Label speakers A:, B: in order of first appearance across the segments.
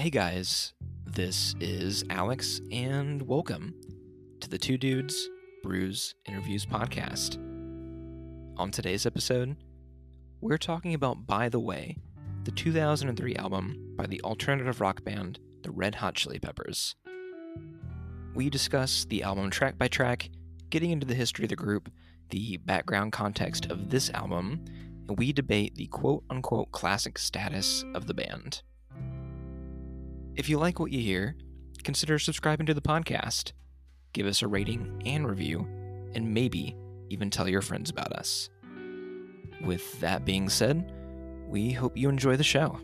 A: Hey guys, this is Alex, and welcome to the Two Dudes Brews Interviews podcast. On today's episode, we're talking about By the Way, the 2003 album by the alternative rock band the Red Hot Chili Peppers. We discuss the album track by track, getting into the history of the group, the background context of this album, and we debate the quote unquote classic status of the band. If you like what you hear, consider subscribing to the podcast, give us a rating and review, and maybe even tell your friends about us. With that being said, we hope you enjoy the show.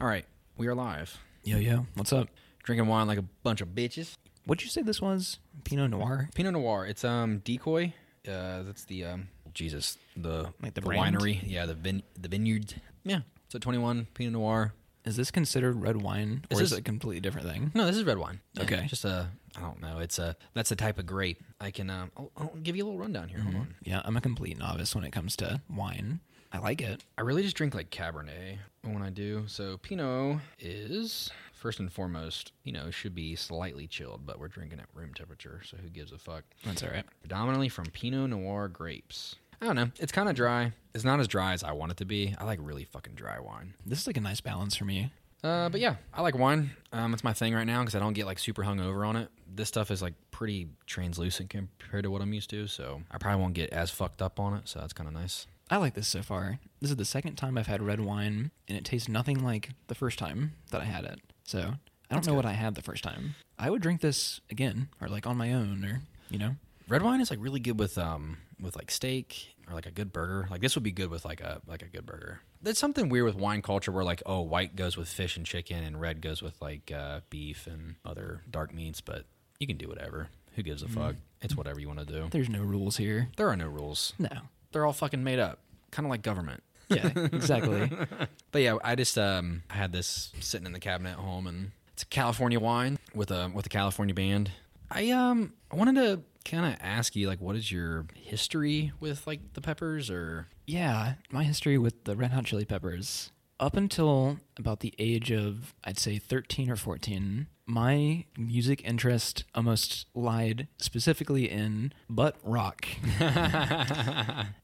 B: All right, we are live.
A: Yo, yo, what's up?
B: Drinking wine like a bunch of bitches.
A: What'd you say this was? Pinot Noir?
B: Pinot Noir. It's um decoy. Uh, that's the um Jesus the
A: Like the brand?
B: winery. Yeah, the vin the vineyard. Yeah, so 21 Pinot Noir.
A: Is this considered red wine, or
B: This
A: is
B: is-
A: it a completely different thing?
B: No, this is red wine. Yeah,
A: Okay.
B: just a I don't know. It's a that's the type of grape. I can um I'll, I'll give you a little rundown here. Hold on.
A: Yeah, I'm a complete novice when it comes to wine. I like it.
B: I really just drink like Cabernet when I do. So Pinot is first and foremost, you know, should be slightly chilled, but we're drinking at room temperature, so who gives a fuck?
A: That's all right.
B: predominantly from Pinot Noir grapes. I don't know. It's kind of dry. It's not as dry as I want it to be. I like really fucking dry wine.
A: This is like a nice balance for me.
B: Uh, but yeah, I like wine. Um, it's my thing right now because I don't get like super hungover on it. This stuff is like pretty translucent compared to what I'm used to, so I probably won't get as fucked up on it. So that's kind of nice.
A: I like this so far. This is the second time I've had red wine, and it tastes nothing like the first time that I had it. So I don't
B: That's
A: know
B: good.
A: what I had the first time. I would drink this again, or like on my own, or you know.
B: Red wine is like really good with um with like steak or like a good burger. Like this would be good with like a like a good burger. There's something weird with wine culture where like oh white goes with fish and chicken and red goes with like uh, beef and other dark meats, but you can do whatever. Who gives a fuck? It's whatever you want to do.
A: There's no rules here.
B: There are no rules.
A: No.
B: They're all fucking made up. Kind of like government.
A: Yeah, exactly.
B: But yeah, I just um I had this sitting in the cabinet at home and it's a California wine with a with a California band. I um I wanted to kind of ask you like what is your history with like the peppers or
A: yeah, my history with the Red Hot Chili Peppers. Up until about the age of, I'd say 13 or 14, my music interest almost lied specifically in butt rock.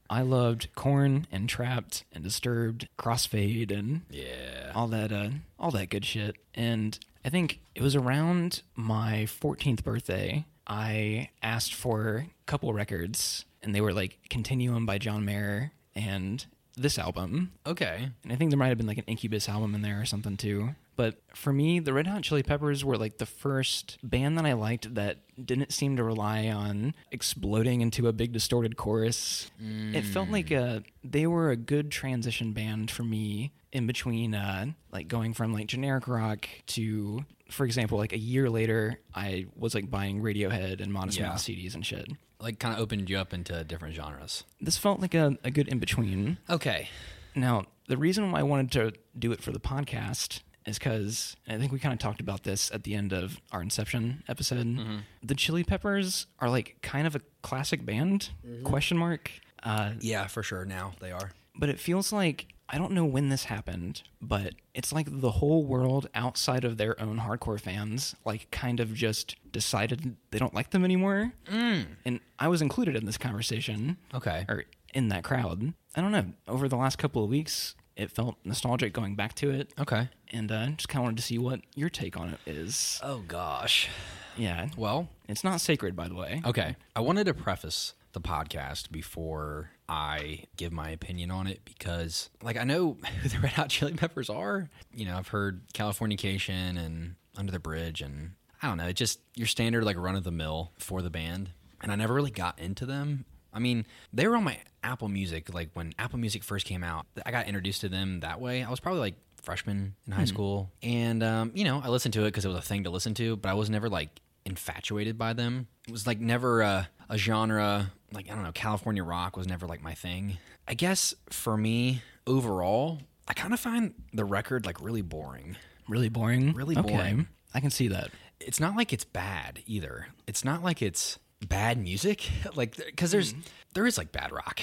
A: I loved Korn and Trapt and Disturbed, Crossfade and
B: yeah.
A: all that uh, all that good shit. And I think it was around my 14th birthday I asked for a couple records and they were like Continuum by John Mayer and this album.
B: Okay.
A: And I think there might have been like an Incubus album in there or something too. But for me, the Red Hot Chili Peppers were like the first band that I liked that didn't seem to rely on exploding into a big distorted chorus. It felt like a, they were a good transition band for me in between uh, like going from like generic rock to, for example, like a year later, I was like buying Radiohead and Modest
B: Yeah.
A: Mouse CDs and shit.
B: Like kind of opened you up into different genres.
A: This felt like a, a good in between.
B: Okay.
A: Now, the reason why I wanted to do it for the podcast is because I think we kind of talked about this at the end of our Inception episode. Mm-hmm. The Chili Peppers are like kind of a classic band? Mm-hmm. Question mark. Uh,
B: Yeah, for sure. Now they are.
A: but it feels like I don't know when this happened, but it's like the whole world outside of their own hardcore fans, like, kind of just decided they don't like them anymore. Mm. And I was included in this conversation
B: Okay.
A: or in that crowd. I don't know. Over the last couple of weeks, it felt nostalgic going back to it,
B: Okay.
A: and uh, just kind of wanted to see what your take on it is.
B: Oh gosh.
A: Yeah,
B: Well,
A: it's not sacred, by the way.
B: Okay. I wanted to preface the podcast before I give my opinion on it because, like, I know who the Red Hot Chili Peppers are. You know, I've heard Californication and Under the Bridge, and I don't know, it's just your standard, like, run of the mill for the band. And I never really got into them. I mean, they were on my Apple Music, like, when Apple Music first came out. I got introduced to them that way. I was probably like freshman in high school. And, um, you know, I listened to it because it was a thing to listen to, but I was never like infatuated by them. It was like never a, a genre, like, I don't know, California rock was never like my thing. I guess for me, overall, I kind of find the record like really boring.
A: Really boring.
B: Really
A: Okay.
B: boring.
A: I can see that.
B: It's not like it's bad either. It's not like it's bad music, like because there's
A: Hmm.
B: there is like bad rock.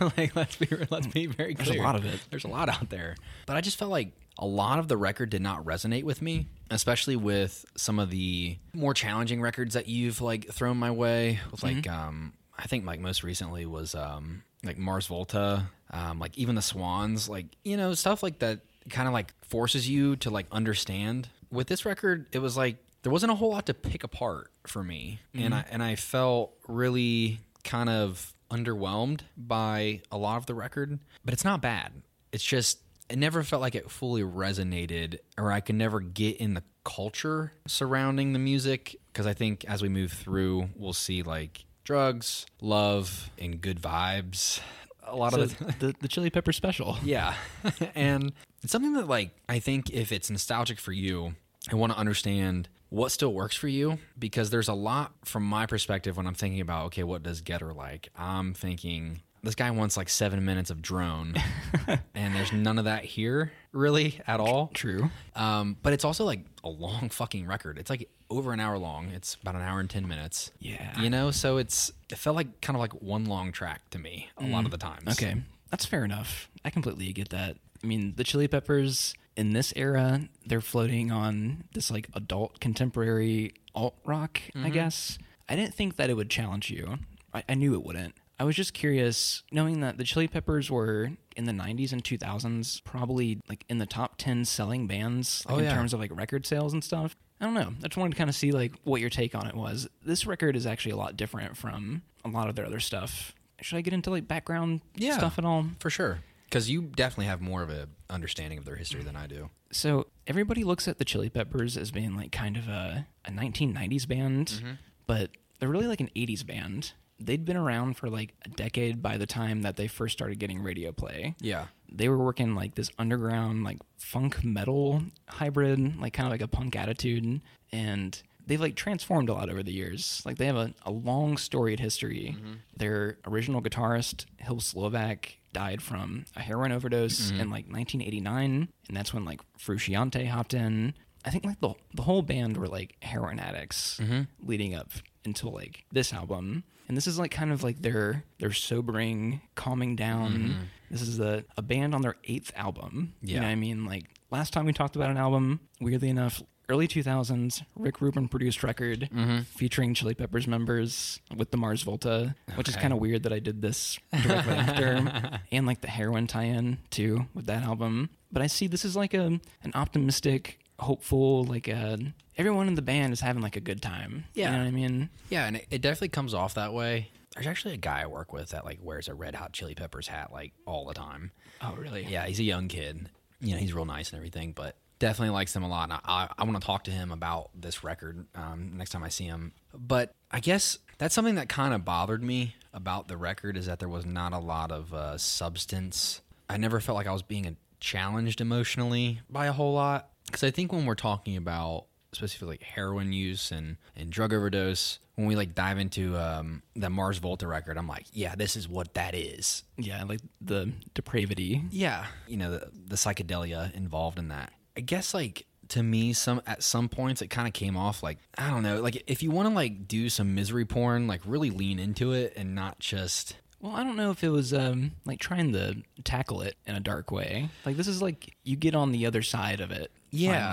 B: like let's be let's be very clear.
A: There's a lot of it.
B: There's a lot out there, but I just felt like a lot of the record did not resonate with me, especially with some of the more challenging records that you've like thrown my way. With like
A: Mm-hmm.
B: um, I think like most recently was um like Mars Volta, um like even the Swans, like you know stuff like that kind of like forces you to like understand. With this record, it was like there wasn't a whole lot to pick apart for me, and mm-hmm. I and I felt really kind of underwhelmed by a lot of the record. But it's not bad. It's just it never felt like it fully resonated, or I could never get in the culture surrounding the music because I think as we move through, we'll see like drugs, love, and good vibes. A lot
A: So
B: of the
A: the, the Chili Pepper special.
B: yeah. and it's something that like I think if it's nostalgic for you, I want to understand what still works for you because there's a lot from my perspective when I'm thinking about okay, what does Getter like? I'm thinking this guy wants like 7 minutes of drone and there's none of that here really at all.
A: True.
B: Um, but it's also like a long fucking record. It's like over an hour long. It's about an hour and 10 minutes.
A: Yeah.
B: You know, so it's it felt like kind of like one long track to me a lot of the times.
A: Okay, that's fair enough. I completely get that. I mean, the Chili Peppers in this era, they're floating on this like adult contemporary alt rock, I mm-hmm. guess. I didn't think that it would challenge you. I, I knew it wouldn't. I was just curious, knowing that the Chili Peppers were in the 90s and 2000s, probably like in the top 10 selling bands like,
B: Oh,
A: in terms of like record sales and stuff. I don't know. I just wanted to kind of see like what your take on it was. This record is actually a lot different from a lot of their other stuff. Should I get into like background
B: Yeah.
A: stuff at all?
B: For sure. Because you definitely have more of a understanding of their history than I do.
A: So everybody looks at the Chili Peppers as being like kind of a, a 1990s band, mm-hmm. but they're really like an 80s band. They'd been around for like a decade by the time that they first started getting radio play.
B: Yeah.
A: They were working like this underground, like funk metal hybrid, like kind of like a punk attitude. And they've like transformed a lot over the years. Like they have a, a long storied history. Mm-hmm. Their original guitarist, Hillel Slovak, died from a heroin overdose mm-hmm. in like 1989. And that's when like Frusciante hopped in. I think like the, the whole band were like heroin addicts mm-hmm. leading up until like this album. And this is like kind of like their their sobering, calming down. Mm-hmm. This is a, a band on their eighth album. You
B: Yeah.
A: know what I mean? Like last time we talked about an album, weirdly enough, early 2000s, Rick Rubin produced record mm-hmm. featuring Chili Peppers members with the Mars Volta, which is kind of weird that I did this directly after. And like the heroin tie-in too with that album. But I see this is like a an optimistic, hopeful, like a everyone in the band is having like a good time.
B: Yeah.
A: You know what I mean?
B: Yeah, and it, it definitely comes off that way. There's actually a guy I work with that like wears a Red Hot Chili Peppers hat like all the time.
A: Oh really?
B: Yeah, he's a young kid. You know, he's real nice and everything, but definitely likes them a lot. And I, I, I want to talk to him about this record um, next time I see him. But I guess that's something that kind of bothered me about the record is that there was not a lot of uh, substance. I never felt like I was being challenged emotionally by a whole lot. Because I think when we're talking about specifically like heroin use and, and drug overdose, when we like dive into um, the Mars Volta record, I'm like, yeah, this is what that is.
A: Yeah, like the depravity.
B: Yeah, you know the the psychedelia involved in that. I guess like to me, some at some points it kind of came off like I don't know, like if you want to like do some misery porn, like really lean into it and not just
A: Well, I don't know if it was um like trying to tackle it in a dark way. Like this is like you get on the other side of it.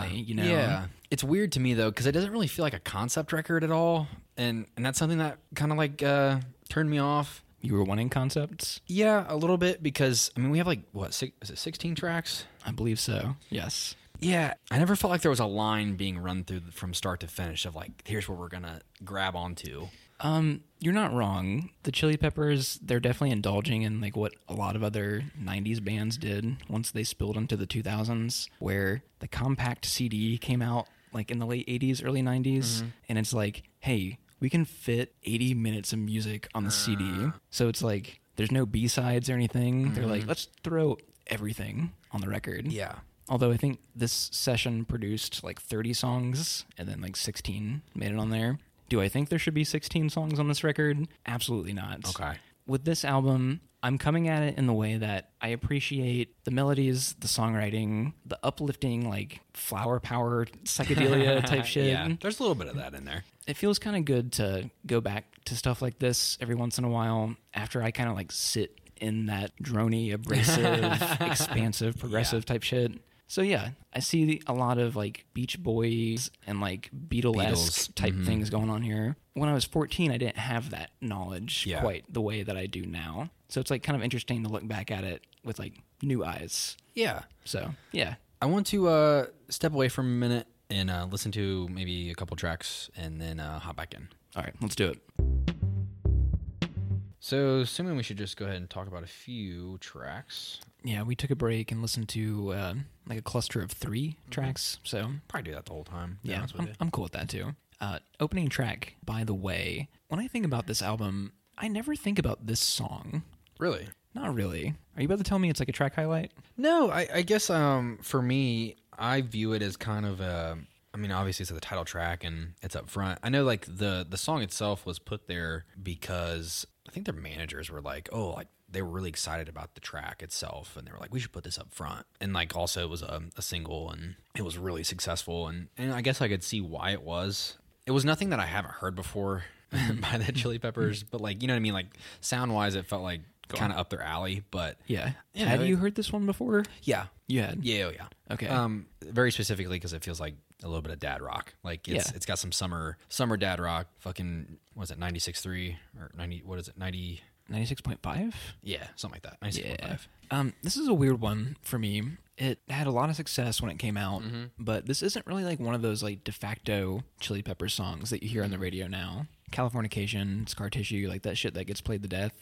A: finally, you know.
B: yeah. It's weird to me though because it doesn't really feel like a concept record at all, and and that's something that kind of like uh, turned me off.
A: You were wanting concepts?
B: Yeah, a little bit because I mean we have like what six, is it sixteen tracks?
A: I believe so. Yes.
B: Yeah, I never felt like there was a line being run through from start to finish of like, here's what we're gonna grab onto.
A: Um, you're not wrong. The Chili Peppers, they're definitely indulging in like what a lot of other 90s bands did once they spilled into the 2000s, where the compact CD came out like in the late 80s, early 90s, mm-hmm. and it's like, hey, we can fit 80 minutes of music on the CD. Ah. So it's like there's no B-sides or anything. They're like, mm-hmm. let's throw everything on the record.
B: Yeah,
A: Although I think this session produced like 30 songs and then like 16 made it on there. Do I think there should be 16 songs on this record? Absolutely not.
B: Okay.
A: With this album, I'm coming at it in the way that I appreciate the melodies, the songwriting, the uplifting, like flower power psychedelia type shit.
B: Yeah, there's a little bit of that in there.
A: It feels kind of good to go back to stuff like this every once in a while after I kind of like sit in that drony, abrasive, expansive, progressive type shit. So yeah, I see a lot of like Beach Boys and like
B: Beatles,
A: type things going on here. When I was 14, I didn't have that knowledge
B: Yeah.
A: quite the way that I do now. So it's like kind of interesting to look back at it with like new eyes.
B: Yeah.
A: So yeah,
B: I want to uh, step away for a minute and uh, listen to maybe a couple tracks and then uh, hop back in.
A: all right, let's do it.
B: So, assuming we should just go ahead and talk about a few tracks.
A: Yeah, we took a break and listened to uh, like a cluster of 3 tracks. So
B: Probably do that the whole time.
A: Yeah, I'm. I'm cool with that too. Uh, opening track, by the way, when I think about this album, I never think about this song.
B: Really?
A: Not really. Are you about to tell me it's like a track highlight?
B: No, I, I guess um, for me, I view it as kind of a. I mean, obviously it's the title track and it's up front. I know like the the song itself was put there because I think their managers were like, oh, like they were really excited about the track itself, and they were like, we should put this up front. And like also it was a, a single, and it was really successful, and and I guess I could see why it was. It was nothing that I haven't heard before by the Chili Peppers, but like you know what I mean, like sound wise, it felt like kind of up their alley. But
A: Yeah.
B: Yeah,
A: Had
B: it-
A: you heard this one before?
B: yeah,
A: You had.
B: yeah, oh, yeah.
A: Okay.
B: Um, very specifically because it feels like a little bit of dad rock. Like it's
A: Yeah.
B: it's got some summer summer dad rock. Fucking was it 96.3 or 90 what is it? 90
A: 96.5?
B: yeah, something like that. 96.5.
A: Yeah. Um, this is a weird one for me. It had a lot of success when it came out, but this isn't really like one of those like de facto Chili Peppers songs that you hear on the radio now. Californication, Scar Tissue, like that shit that gets played to death.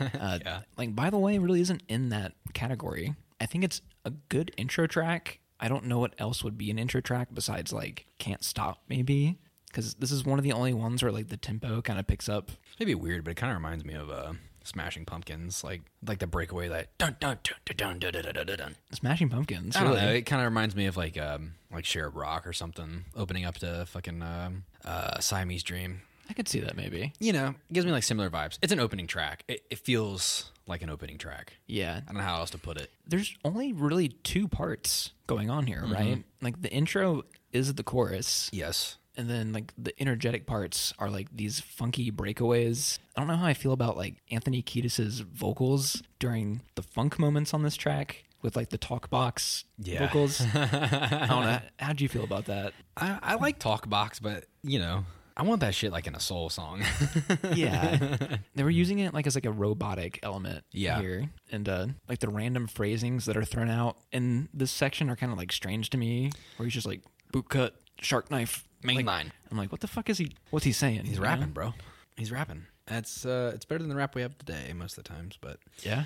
A: Uh,
B: Yeah.
A: Like, by the way, really isn't in that category. I think it's a good intro track. I don't know what else would be an intro track besides like Can't Stop, maybe. Because this is one of the only ones where like the tempo kind of picks up.
B: Maybe weird, but it kind of reminds me of uh, Smashing Pumpkins, like like the breakaway that dun dun dun dun dun dun dun dun. dun, dun.
A: Smashing Pumpkins.
B: I don't know. It kind of reminds me of like um like Cherub Rock or something, opening up to fucking um, uh, Siamese Dream.
A: I could see that maybe.
B: You know, it gives me like similar vibes. It's an opening track. It, it feels like an opening track.
A: Yeah.
B: I don't know how else to put it.
A: there's only really two parts going on here, right? Like the intro is the chorus,
B: Yes.
A: And then like the energetic parts are like these funky breakaways. I don't know how I feel about like Anthony Kiedis's vocals during the funk moments on this track with like the talk box
B: Yeah.
A: vocals. I don't know. How'd you feel about that?
B: I, I like Talkbox, but you know, I want that shit like in a soul song.
A: Yeah, they were using it like as like a robotic element
B: Yeah.
A: here, and uh, like the random phrasings that are thrown out in this section are kind of like strange to me. Where he's just like boot cut, shark knife,
B: Main
A: like,
B: line.
A: I'm like, what the fuck is he? What's he saying?
B: He's
A: you know?
B: rapping, bro. He's rapping. That's uh, it's better than the rap we have today most of the times. But
A: Yeah,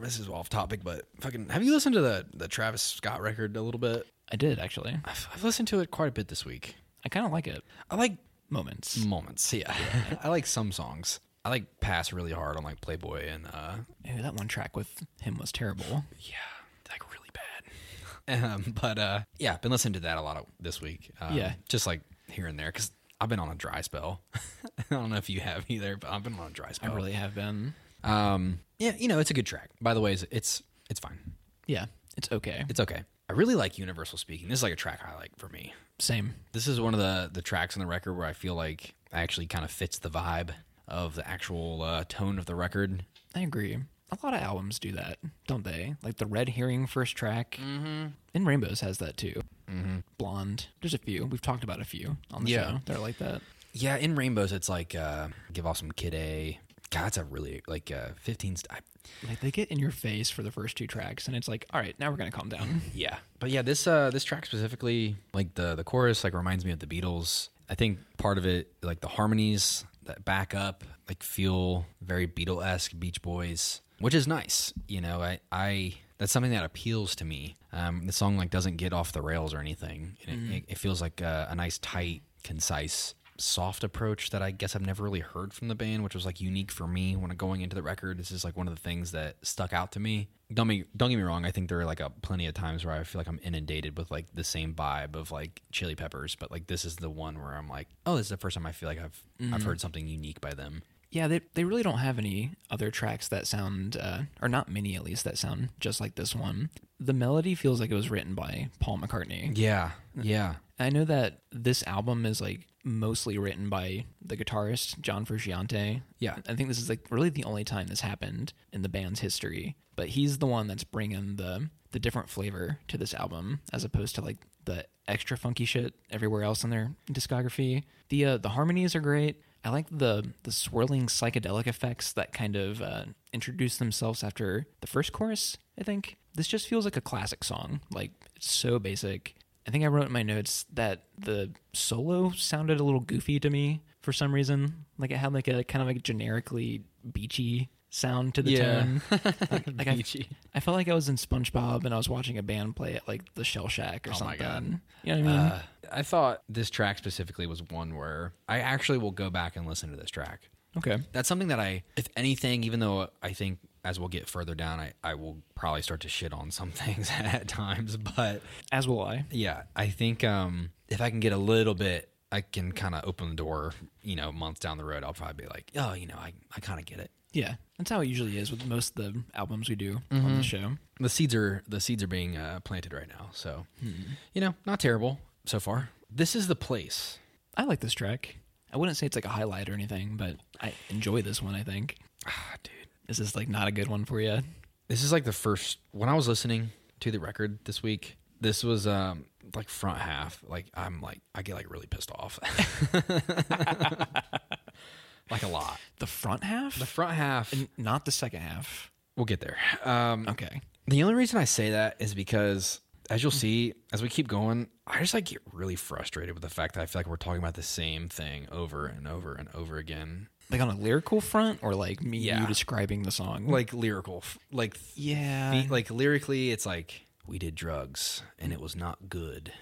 B: this is off topic. But fucking, have you listened to the the Travis Scott record a little bit?
A: I did actually.
B: I've, I've listened to it quite a bit this week.
A: I kind of like it.
B: I like
A: Moments.
B: moments. Yeah, I like some songs. I like pass really hard on like Playboy and uh,
A: Ew, that one track with him was terrible.
B: yeah, like really bad. Um, but uh, yeah, been listening to that a lot of this week. Um,
A: Yeah.
B: just like here and there because I've been on a dry spell. I don't know if you have either, but I've been on a dry spell.
A: I really have been.
B: Um, yeah, you know, it's a good track. By the way, it's it's, it's fine.
A: Yeah, it's okay.
B: It's okay. I really like Universal Speaking. This is like a track highlight for me.
A: Same.
B: This is one of the the tracks on the record where I feel like actually kind of fits the vibe of the actual uh, tone of the record.
A: I agree. A lot of albums do that, don't they? Like the Red Herring first track. Mm-hmm. And Rainbows has that too. Mm-hmm. Blonde. There's a few. We've talked about a few on the
B: Yeah.
A: show that are like that.
B: Yeah, in Rainbows, it's like uh, give off some Kid A. God, that's a really like uh, 15. St- I,
A: Like they get in your face for the first two tracks, and it's like, all right, now we're gonna calm down.
B: yeah, but yeah, this uh, this track specifically, like the the chorus, like reminds me of the Beatles. I think part of it, like the harmonies that back up, like feel very Beatle esque, Beach Boys, which is nice. You know, I I that's something that appeals to me. Um, the song like doesn't get off the rails or anything. And it, it, it feels like a, a nice, tight, concise, soft approach that I guess I've never really heard from the band, which was like unique for me when going into the record. This is like one of the things that stuck out to me. Don't me don't get me wrong. I think there are like a plenty of times where I feel like I'm inundated with like the same vibe of like Chili Peppers, but like this is the one where I'm like, oh, this is the first time I feel like I've I've heard something unique by them.
A: Yeah, they they really don't have any other tracks that sound, uh, or not many at least, that sound just like this one. The melody feels like it was written by Paul McCartney.
B: Yeah, yeah,
A: I know that this album is like mostly written by the guitarist John Frusciante.
B: Yeah.
A: I think this is like really the only time this happened in the band's history. But he's the one that's bringing the the different flavor to this album as opposed to like the extra funky shit everywhere else in their discography. The uh, the harmonies are great. I like the the swirling psychedelic effects that kind of uh, introduce themselves after the first chorus. I think this just feels like a classic song. Like it's so basic. I think I wrote in my notes that the solo sounded a little goofy to me for some reason. Like it had like a kind of like generically beachy sound to the
B: Yeah.
A: tone. Like, like I,
B: Beachy.
A: I felt like I was in SpongeBob and I was watching a band play at like the Shell Shack or
B: Oh my
A: something.
B: God.
A: You know what I mean?
B: Uh, I thought this track specifically was one where I actually will go back and listen to this track.
A: okay.
B: That's something that I, if anything, even though I think as we'll get further down, I, I will probably start to shit on some things at times. But
A: As will I.
B: yeah, I think um, if I can get a little bit, I can kind of open the door, you know, months down the road, I'll probably be like, oh, you know, I, I kind of get it.
A: Yeah. That's how it usually is with most of the albums we do on
B: Mm-hmm.
A: the show.
B: The seeds are the seeds are being uh, planted right now, so you know, not terrible so far. This is the place.
A: I like this track. I wouldn't say it's like a highlight or anything, but I enjoy this one, I think.
B: Ah, dude.
A: Is like not a good one for you?
B: This is like the first when I was listening to the record this week. This was um like front half. Like I'm like I get like really pissed off. like a lot.
A: The front half?
B: The front half.
A: and not the second half.
B: we'll get there. Um,
A: Okay.
B: The only reason I say that is because, as you'll see, as we keep going, I just like get really frustrated with the fact that I feel like we're talking about the same thing over and over and over again.
A: Like on a lyrical front or like me
B: Yeah.
A: you describing the song?
B: Like lyrical, like
A: yeah.
B: like lyrically, it's like we did drugs and it was not good.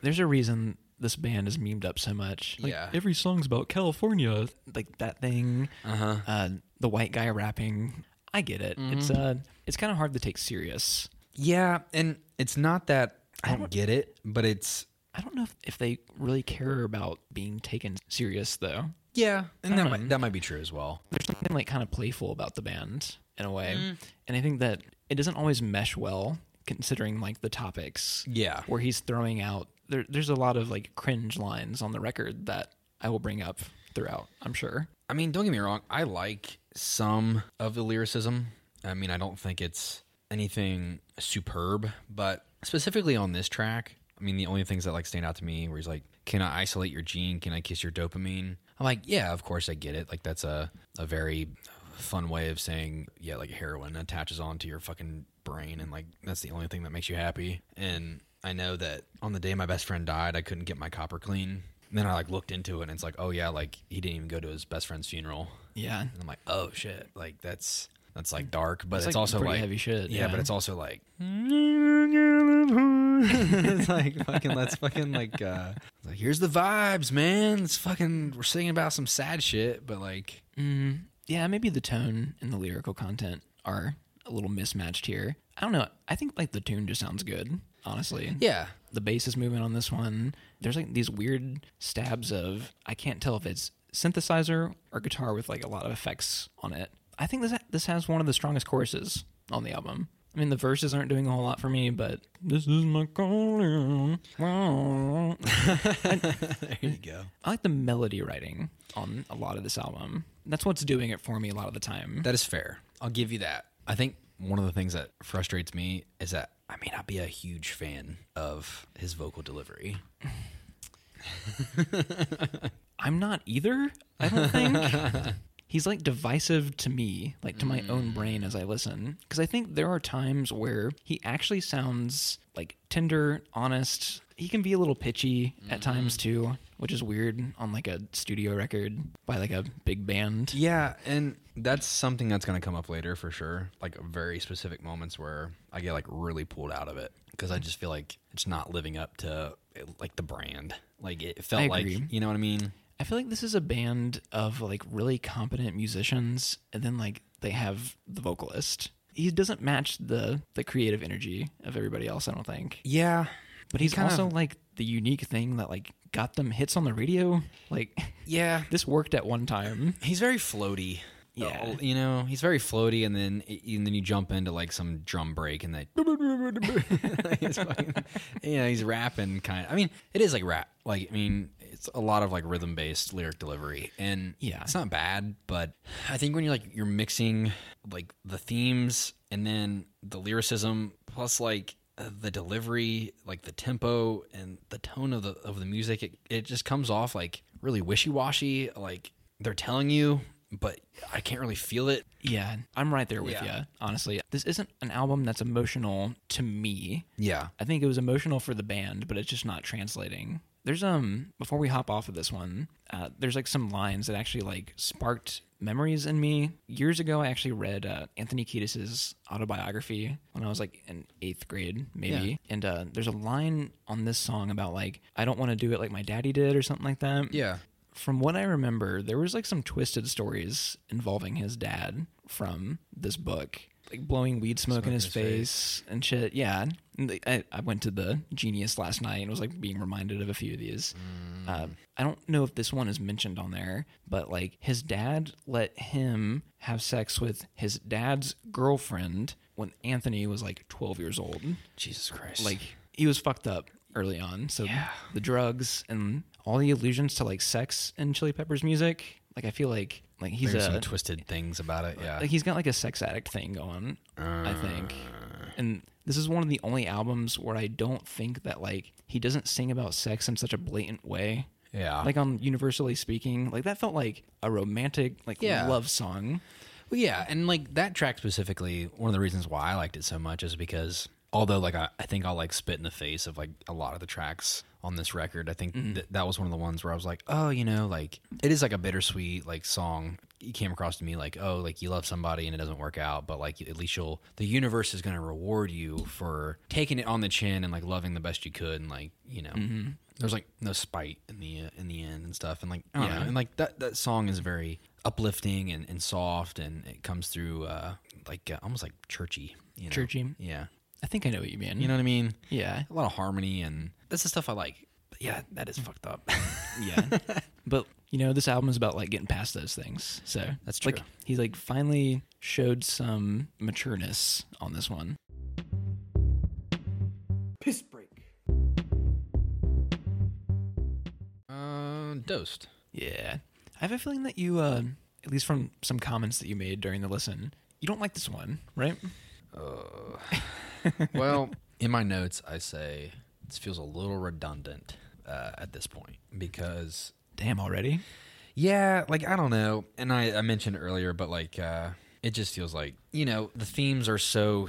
A: There's a reason this band is memed up so much. Like,
B: Yeah.
A: Every song's about California. Like that thing.
B: Uh-huh.
A: Uh the white guy rapping. I get it. It's uh it's kind of hard to take serious.
B: Yeah, and it's not that I don't get it, but it's
A: I don't know if, if they really care about being taken serious though.
B: yeah, and that
A: don't
B: might, that might be true as well.
A: There's something like kind of playful about the band in a way.
B: Mm.
A: And I think that it doesn't always mesh well considering like the topics.
B: Yeah,
A: where he's throwing out there, there's a lot of like cringe lines on the record that I will bring up throughout, I'm sure.
B: I mean, don't get me wrong. I like some of the lyricism. I mean, I don't think it's anything superb, but specifically on this track, I mean, the only things that like stand out to me where he's like, "Can I isolate your gene? Can I kiss your dopamine?" I'm like, "Yeah, of course I get it. Like that's a a very fun way of saying, yeah, like heroin attaches onto your fucking brain, and like that's the only thing that makes you happy." And I know that on the day my best friend died, I couldn't get my copper clean. And then I like looked into it, and it's like, oh yeah, like he didn't even go to his best friend's funeral.
A: Yeah.
B: And I'm like, oh shit, like that's that's like dark, but
A: It's,
B: it's,
A: like,
B: also like
A: heavy shit,
B: Yeah,
A: yeah.
B: but it's also like it's like fucking let's fucking like uh like here's the vibes, man. It's fucking we're singing about some sad shit, but like
A: Mm, yeah, maybe the tone and the lyrical content are a little mismatched here. I don't know. I think like the tune just sounds good, honestly.
B: yeah,
A: The bass is moving on this one. There's like these weird stabs of I can't tell if it's synthesizer or guitar with like a lot of effects on it. I think this this has one of the strongest choruses on the album. I mean, the verses aren't doing a whole lot for me, but this is my calling.
B: there you go.
A: I like the melody writing on a lot of this album. That's what's doing it for me a lot of the time.
B: That is fair. I'll give you that. I think one of the things that frustrates me is that I may not be a huge fan of his vocal delivery.
A: I'm not either. I don't think. He's like divisive to me, like to my own mm. brain as I listen. Because I think there are times where he actually sounds like tender, honest. He can be a little pitchy at times mm. too, which is weird on like a studio record by like a big band.
B: Yeah, and that's something that's going to come up later for sure. Like very specific moments where I get like really pulled out of it because I just feel like it's not living up to eh, like the brand. Like it felt like, you know what I mean?
A: I feel like this is a band of like really competent musicians, and then like they have the vocalist. He doesn't match the the creative energy of everybody else. I don't think.
B: Yeah,
A: But he's
B: kind
A: also
B: of-
A: like the unique thing that like got them hits on the radio. Like
B: Yeah,
A: this worked at one time.
B: he's very floaty.
A: Yeah.
B: Uh, you know, he's very floaty, and then and then you jump into like some drum break, and he's fucking, yeah, he's rapping kind. of. I mean, it is like rap. Like, I mean, it's a lot of like rhythm based lyric delivery, and
A: Yeah.
B: it's not bad. But I think when you're like you're mixing like the themes and then the lyricism plus like the delivery, like the tempo and the tone of the of the music, it, it just comes off like really wishy washy. Like they're telling you, but I can't really feel it.
A: Yeah, I'm right there with
B: Yeah.
A: you. Honestly, this isn't an album that's emotional to me.
B: Yeah.
A: I think it was emotional for the band, but it's just not translating. There's um before we hop off of this one, uh, there's like some lines that actually like sparked memories in me. Years ago, I actually read uh, Anthony Kiedis's autobiography when I was like in eighth grade, maybe. And uh, there's a line on this song about like I don't want to do it like my daddy did or something like that.
B: Yeah.
A: From what I remember, there was like some twisted stories involving his dad from this book, like blowing weed smoke, in his, face, and shit. Yeah, And the- I, I went to the Genius last night and was like being reminded of a few of these. Uh, I don't know if this one is mentioned on there, but like his dad let him have sex with his dad's girlfriend when Anthony was like 12 years old
B: Jesus Christ.
A: like he was fucked up early on. So the drugs and all the allusions to like sex in Chili Peppers music, like I feel like like he's
B: There's
A: a
B: some twisted things about it. Yeah.
A: like he's got like a sex addict thing going. I think, uh. and this is one of the only albums where I don't think that like he doesn't sing about sex in such a blatant way.
B: yeah.
A: Like on Universally Speaking, like that felt like a romantic like
B: Yeah.
A: love song.
B: Well, yeah, and like that track specifically, one of the reasons why I liked it so much is because although like I, I think I'll like spit in the face of like a lot of the tracks on this record, I think th- that was one of the ones where I was like, oh, you know, like it is like a bittersweet like song. You came across to me like, oh, like you love somebody and it doesn't work out, but like at least you'll the universe is going to reward you for taking it on the chin and like loving the best you could and like you know. There's like no spite in the uh, in the end and stuff, and like I don't
A: Yeah.
B: know, and like that that song is very uplifting and, and soft, and it comes through uh, like uh, almost like churchy, you know?
A: Churchy.
B: Yeah,
A: I think I know what you mean.
B: you know what I mean.
A: Yeah.
B: A lot of harmony, and that's the stuff I like. But yeah, that is fucked up.
A: Yeah. but you know, this album is about like getting past those things. So
B: That's
A: Like
B: true.
A: he like finally showed some matureness on this one.
C: Piss break.
B: uh, dosed.
A: Yeah. I have a feeling that you uh at least from some comments that you made during the listen, you don't like this one, right?
B: Well, in my notes, I say this feels a little redundant uh, at this point because
A: Damn already.
B: Yeah, like I don't know, and I, I mentioned earlier, but like uh, it just feels like you know the themes are so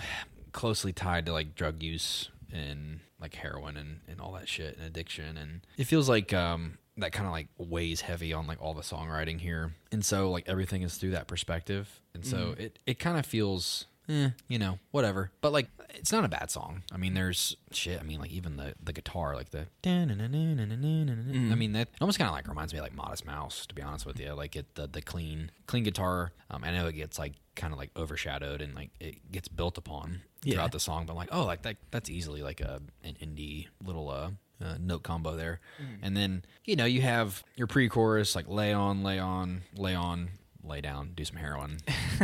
B: closely tied to like drug use and like heroin and, and all that shit and addiction, and it feels like um, that kind of like weighs heavy on like all the songwriting here, and so like everything is through that perspective, and so it it kind of feels. Eh, you know, whatever. But like, it's not a bad song. I mean, there's shit. I mean, like even the the guitar, like the. I mean, that almost kind of like reminds me of like Modest Mouse, to be honest with you. Like it, the the clean clean guitar. Um, I know it gets like kind of like overshadowed and like it gets built upon
A: Yeah.
B: throughout the song. But I'm like, oh, like that that's easily like a an indie little uh, uh note combo there. And then you know you have your pre-chorus like lay on, lay on, lay on, lay down, do some heroin.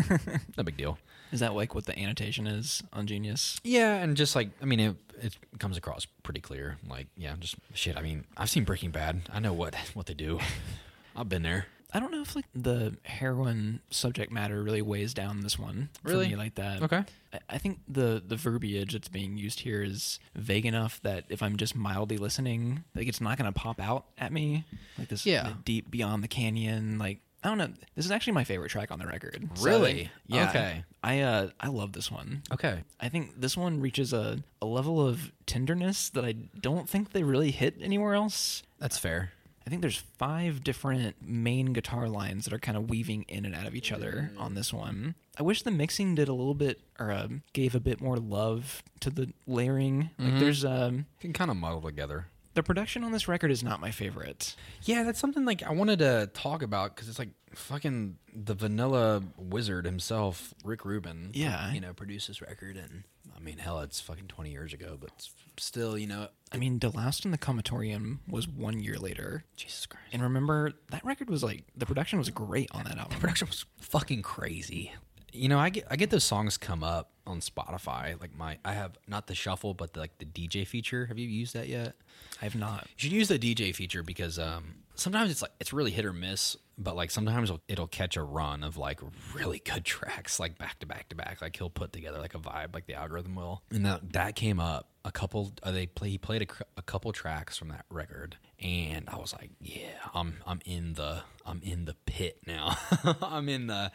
B: no big deal.
A: Is that like what the annotation is on Genius?
B: Yeah, and just like I mean, it, it comes across pretty clear. Like, yeah, just shit. I mean, I've seen Breaking Bad. I know what what they do. I've been there.
A: I don't know if like the heroin subject matter really weighs down this one
B: Really?
A: for me like that.
B: Okay.
A: I- I think the the verbiage that's being used here is vague enough that if I'm just mildly listening, like it's not going to pop out at me like this
B: Yeah.
A: deep beyond the canyon. Like I don't know. This is actually my favorite track on the record. So,
B: Really?
A: yeah.
B: Okay.
A: I uh I love this one.
B: Okay.
A: I think this one reaches a, a level of tenderness that I don't think they really hit anywhere else.
B: That's fair.
A: I think there's five different main guitar lines that are kind of weaving in and out of each other on this one. I wish the mixing did a little bit or um, gave a bit more love to the layering. Like there's um
B: Can kind of muddle together.
A: The production on this record is not my favorite.
B: Yeah, that's something like I wanted to talk about because it's like fucking the vanilla wizard himself, Rick Rubin.
A: Yeah.
B: you know, produced this record, and I mean, hell, it's fucking twenty years ago, but still, you know,
A: I mean, De-Loused in the Comatorium was one year later.
B: Jesus Christ.
A: And remember, that record was like, the production was great on that album.
B: The production was fucking crazy. You know, I get I get those songs come up on Spotify. Like my, I have not the shuffle, but the, like the DJ feature. Have you used that yet?
A: I have not.
B: You should use the DJ feature because um, sometimes it's like it's really hit or miss, but like sometimes it'll, it'll catch a run of like really good tracks, like back to back to back. Like he'll put together like a vibe, like the algorithm will. And that that came up a couple. Uh, they play. He played a, a couple tracks from that record, and I was like, yeah, I'm I'm in the I'm in the pit now. I'm in the,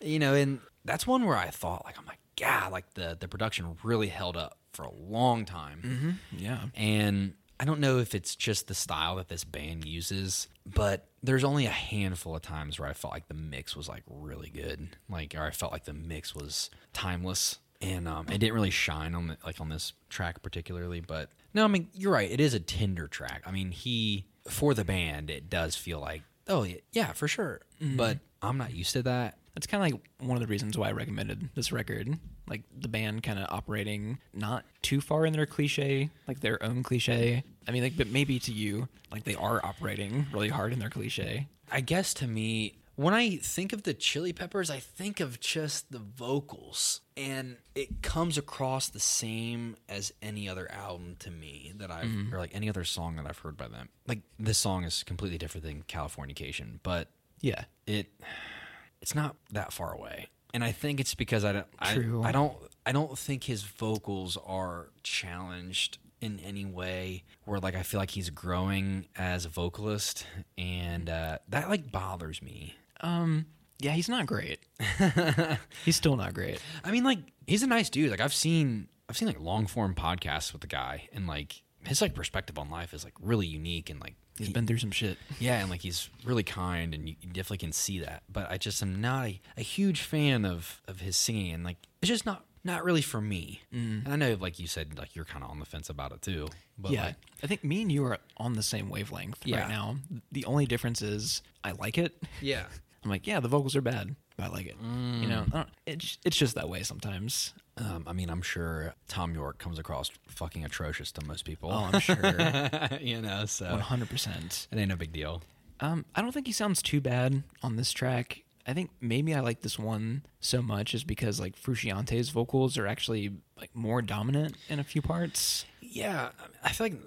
B: you know, and that's one where I thought like I'm like, God, like the the production really held up for a long time.
A: Yeah.
B: And I don't know if it's just the style that this band uses, but there's only a handful of times where I felt like the mix was like really good, like or I felt like the mix was timeless, and um, it didn't really shine on the, like on this track particularly. But no, I mean you're right, it is a tender track. I mean he for the band, it does feel like oh yeah, yeah for sure, but I'm not used to that.
A: That's kind of like one of the reasons why I recommended this record. Like the band kind of operating not too far in their cliche, like their own cliche. I mean, like, but maybe to you, like they are operating really hard in their cliche.
B: I guess to me, when I think of the Chili Peppers, I think of just the vocals, and it comes across the same as any other album to me that I've, mm-hmm. or like any other song that I've heard by them. Like this song is completely different than Californication, but
A: Yeah.
B: it, it's not that far away. And I think it's because I don't, I,
A: True.
B: I don't, I don't think his vocals are challenged in any way where like I feel like he's growing as a vocalist and uh, that like bothers me.
A: Um. Yeah, he's not great. he's still not great.
B: I mean like he's a nice dude. Like I've seen I've seen like long form podcasts with the guy and like his like perspective on life is like really unique and like
A: He's
B: he-
A: been through some shit.
B: yeah, and like he's really kind, and you, you definitely can see that. But I just am not a, a huge fan of of his singing, and like it's just not not really for me. And I know, like you said, like you're kind of on the fence about it too. But
A: yeah,
B: like,
A: I think me and you are on the same wavelength
B: Yeah.
A: right now. The only difference is I like it.
B: yeah,
A: I'm like, yeah, the vocals are bad, but I like it. You know,
B: Mm.
A: I don't, it's it's just that way sometimes.
B: Um, I mean, I'm sure Thom Yorke comes across fucking atrocious to most people.
A: Oh, I'm sure,
B: you know, so
A: 100. percent
B: it ain't no big deal.
A: Um, I don't think he sounds too bad on this track. I think maybe I like this one so much is because like Frusciante's vocals are actually like more dominant in a few parts.
B: Yeah, I feel like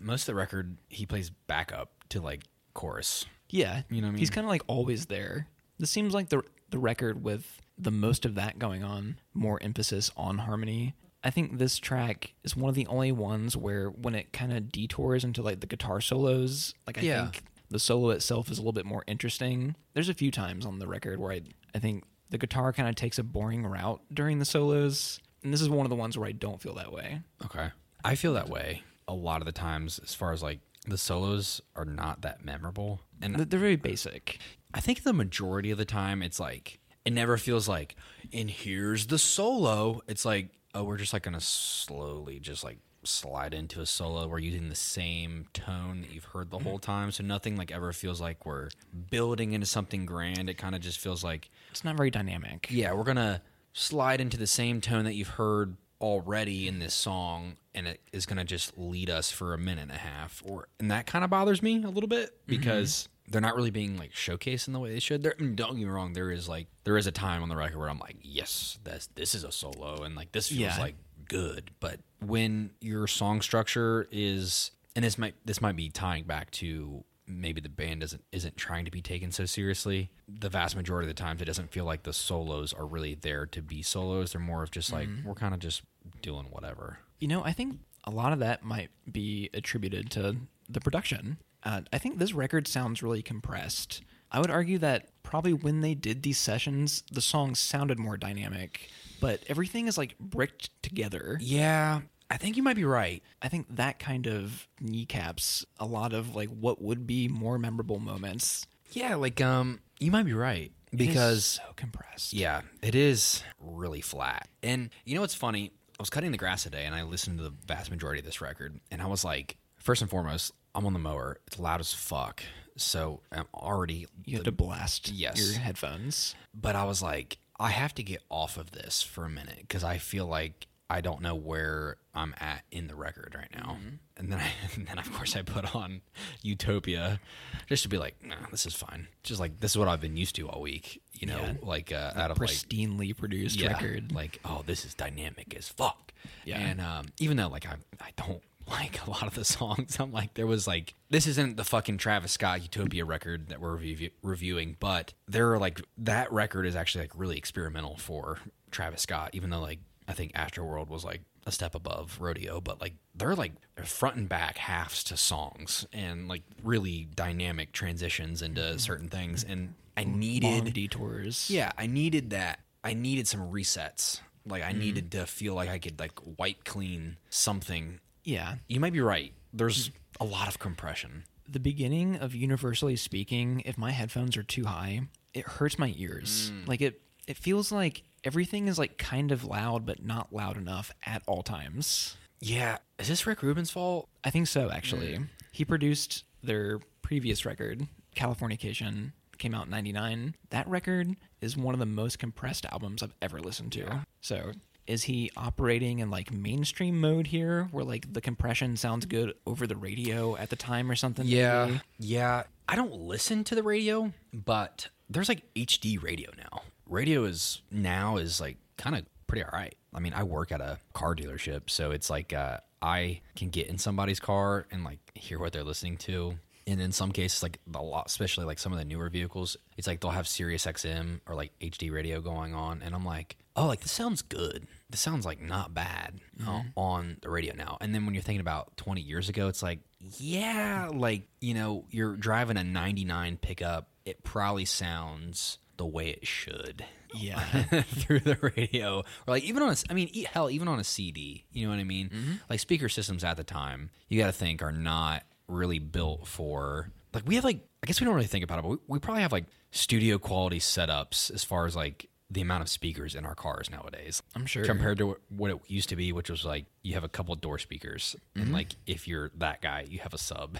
B: most of the record he plays backup to like chorus.
A: Yeah,
B: You know what I mean?
A: He's kind of like always there. This seems like the the record with the most of that going on, more emphasis on harmony. I think this track is one of the only ones where when it kind of detours into like the guitar solos, like I
B: Yeah.
A: think the solo itself is a little bit more interesting. There's a few times on the record where I I think the guitar kind of takes a boring route during the solos, and this is one of the ones where I don't feel that way.
B: Okay. I feel that way a lot of the times as far as like the solos are not that memorable. And
A: They're very basic.
B: I think the majority of the time it's like it never feels like and here's the solo. It's like oh we're just like going to slowly just like slide into a solo. We're using the same tone that you've heard the whole mm-hmm. time. So nothing like ever feels like we're building into something grand. It kind of just feels like
A: It's not very dynamic.
B: yeah, we're gonna slide into the same tone that you've heard already in this song, and it is gonna just lead us for a minute and a half. Or and that kind of bothers me a little bit mm-hmm. because they're not really being like showcased in the way they should. There, don't get me wrong. There is like there is a time on the record where I'm like, yes, this this is a solo, and like this feels
A: Yeah.
B: like good. But when your song structure is, and this might this might be tying back to maybe the band doesn't isn't trying to be taken so seriously. The vast majority of the times, it doesn't feel like the solos are really there to be solos. They're more of just like mm-hmm. we're kind of just doing whatever.
A: You know, I think a lot of that might be attributed to the production. Uh, I think this record sounds really compressed. I would argue that probably when they did these sessions, the songs sounded more dynamic, but everything is like bricked together.
B: Yeah, I think you might be right.
A: I think that kind of kneecaps a lot of like what would be more memorable moments
B: Yeah, like um, you might be right
A: It is
B: because
A: so compressed.
B: Yeah, it is really flat. And you know what's funny? I was cutting the grass today and I listened to the vast majority of this record and I was like, first and foremost, I'm on the mower. It's loud as fuck. So I'm already
A: You had to blast
B: Yes.
A: your headphones.
B: but I was like, I have to get off of this for a minute because I feel like I don't know where I'm at in the record right now. And then, I, and then of course, I put on Utopia just to be like, nah, this is fine. Just like this is what I've been used to all week. You know,
A: Yeah.
B: like uh, out of like
A: Pristinely produced
B: yeah,
A: record.
B: like oh, this is dynamic as fuck.
A: Yeah.
B: and um, even though like I I don't like a lot of the songs, I'm like there was like this isn't the fucking Travis Scott Utopia record that we're review- reviewing, but there are like that record is actually like really experimental for Travis Scott, even though like I think Astroworld was like a step above rodeo, but like they're like they're front and back halves to songs and like really dynamic transitions into mm-hmm. certain things, mm-hmm. and I needed
A: Long detours.
B: yeah, I needed that. I needed some resets. Like I mm-hmm. needed to feel like I could like wipe clean something.
A: Yeah.
B: You might be right. There's a lot of compression.
A: The beginning of universally speaking, if my headphones are too high, it hurts my ears.
B: Mm.
A: Like it it feels like everything is like kind of loud but not loud enough at all times.
B: Yeah, is this Rick Rubin's fault?
A: I think so actually. He produced their previous record, Californication, came out in 99. That record is one of the most compressed albums I've ever listened to. So, is he operating in like mainstream mode here where like the compression sounds good over the radio at the time or something? maybe?
B: yeah. I don't listen to the radio, but there's like HD radio now. Radio is now is like kind of pretty all right. I mean, I work at a car dealership, so it's like uh, I can get in somebody's car and like hear what they're listening to. And in some cases, like a lot, especially like some of the newer vehicles, it's like they'll have Sirius XM or like HD radio going on, and I'm like, oh, like this sounds good. This sounds like not bad uh, on the radio now. And then when you're thinking about 20 years ago, it's like, yeah, like you know, you're driving a '99 pickup. It probably sounds the way it should
A: Yeah.
B: through the radio or like even on a, I mean hell even on a CD you know what I mean like speaker systems at the time you got to think are not really built for like we have like I guess we don't really think about it but we, we probably have like studio quality setups as far as like the amount of speakers in our cars nowadays
A: I'm sure.
B: compared to what it used to be which was like you have a couple door speakers and like if you're that guy you have a sub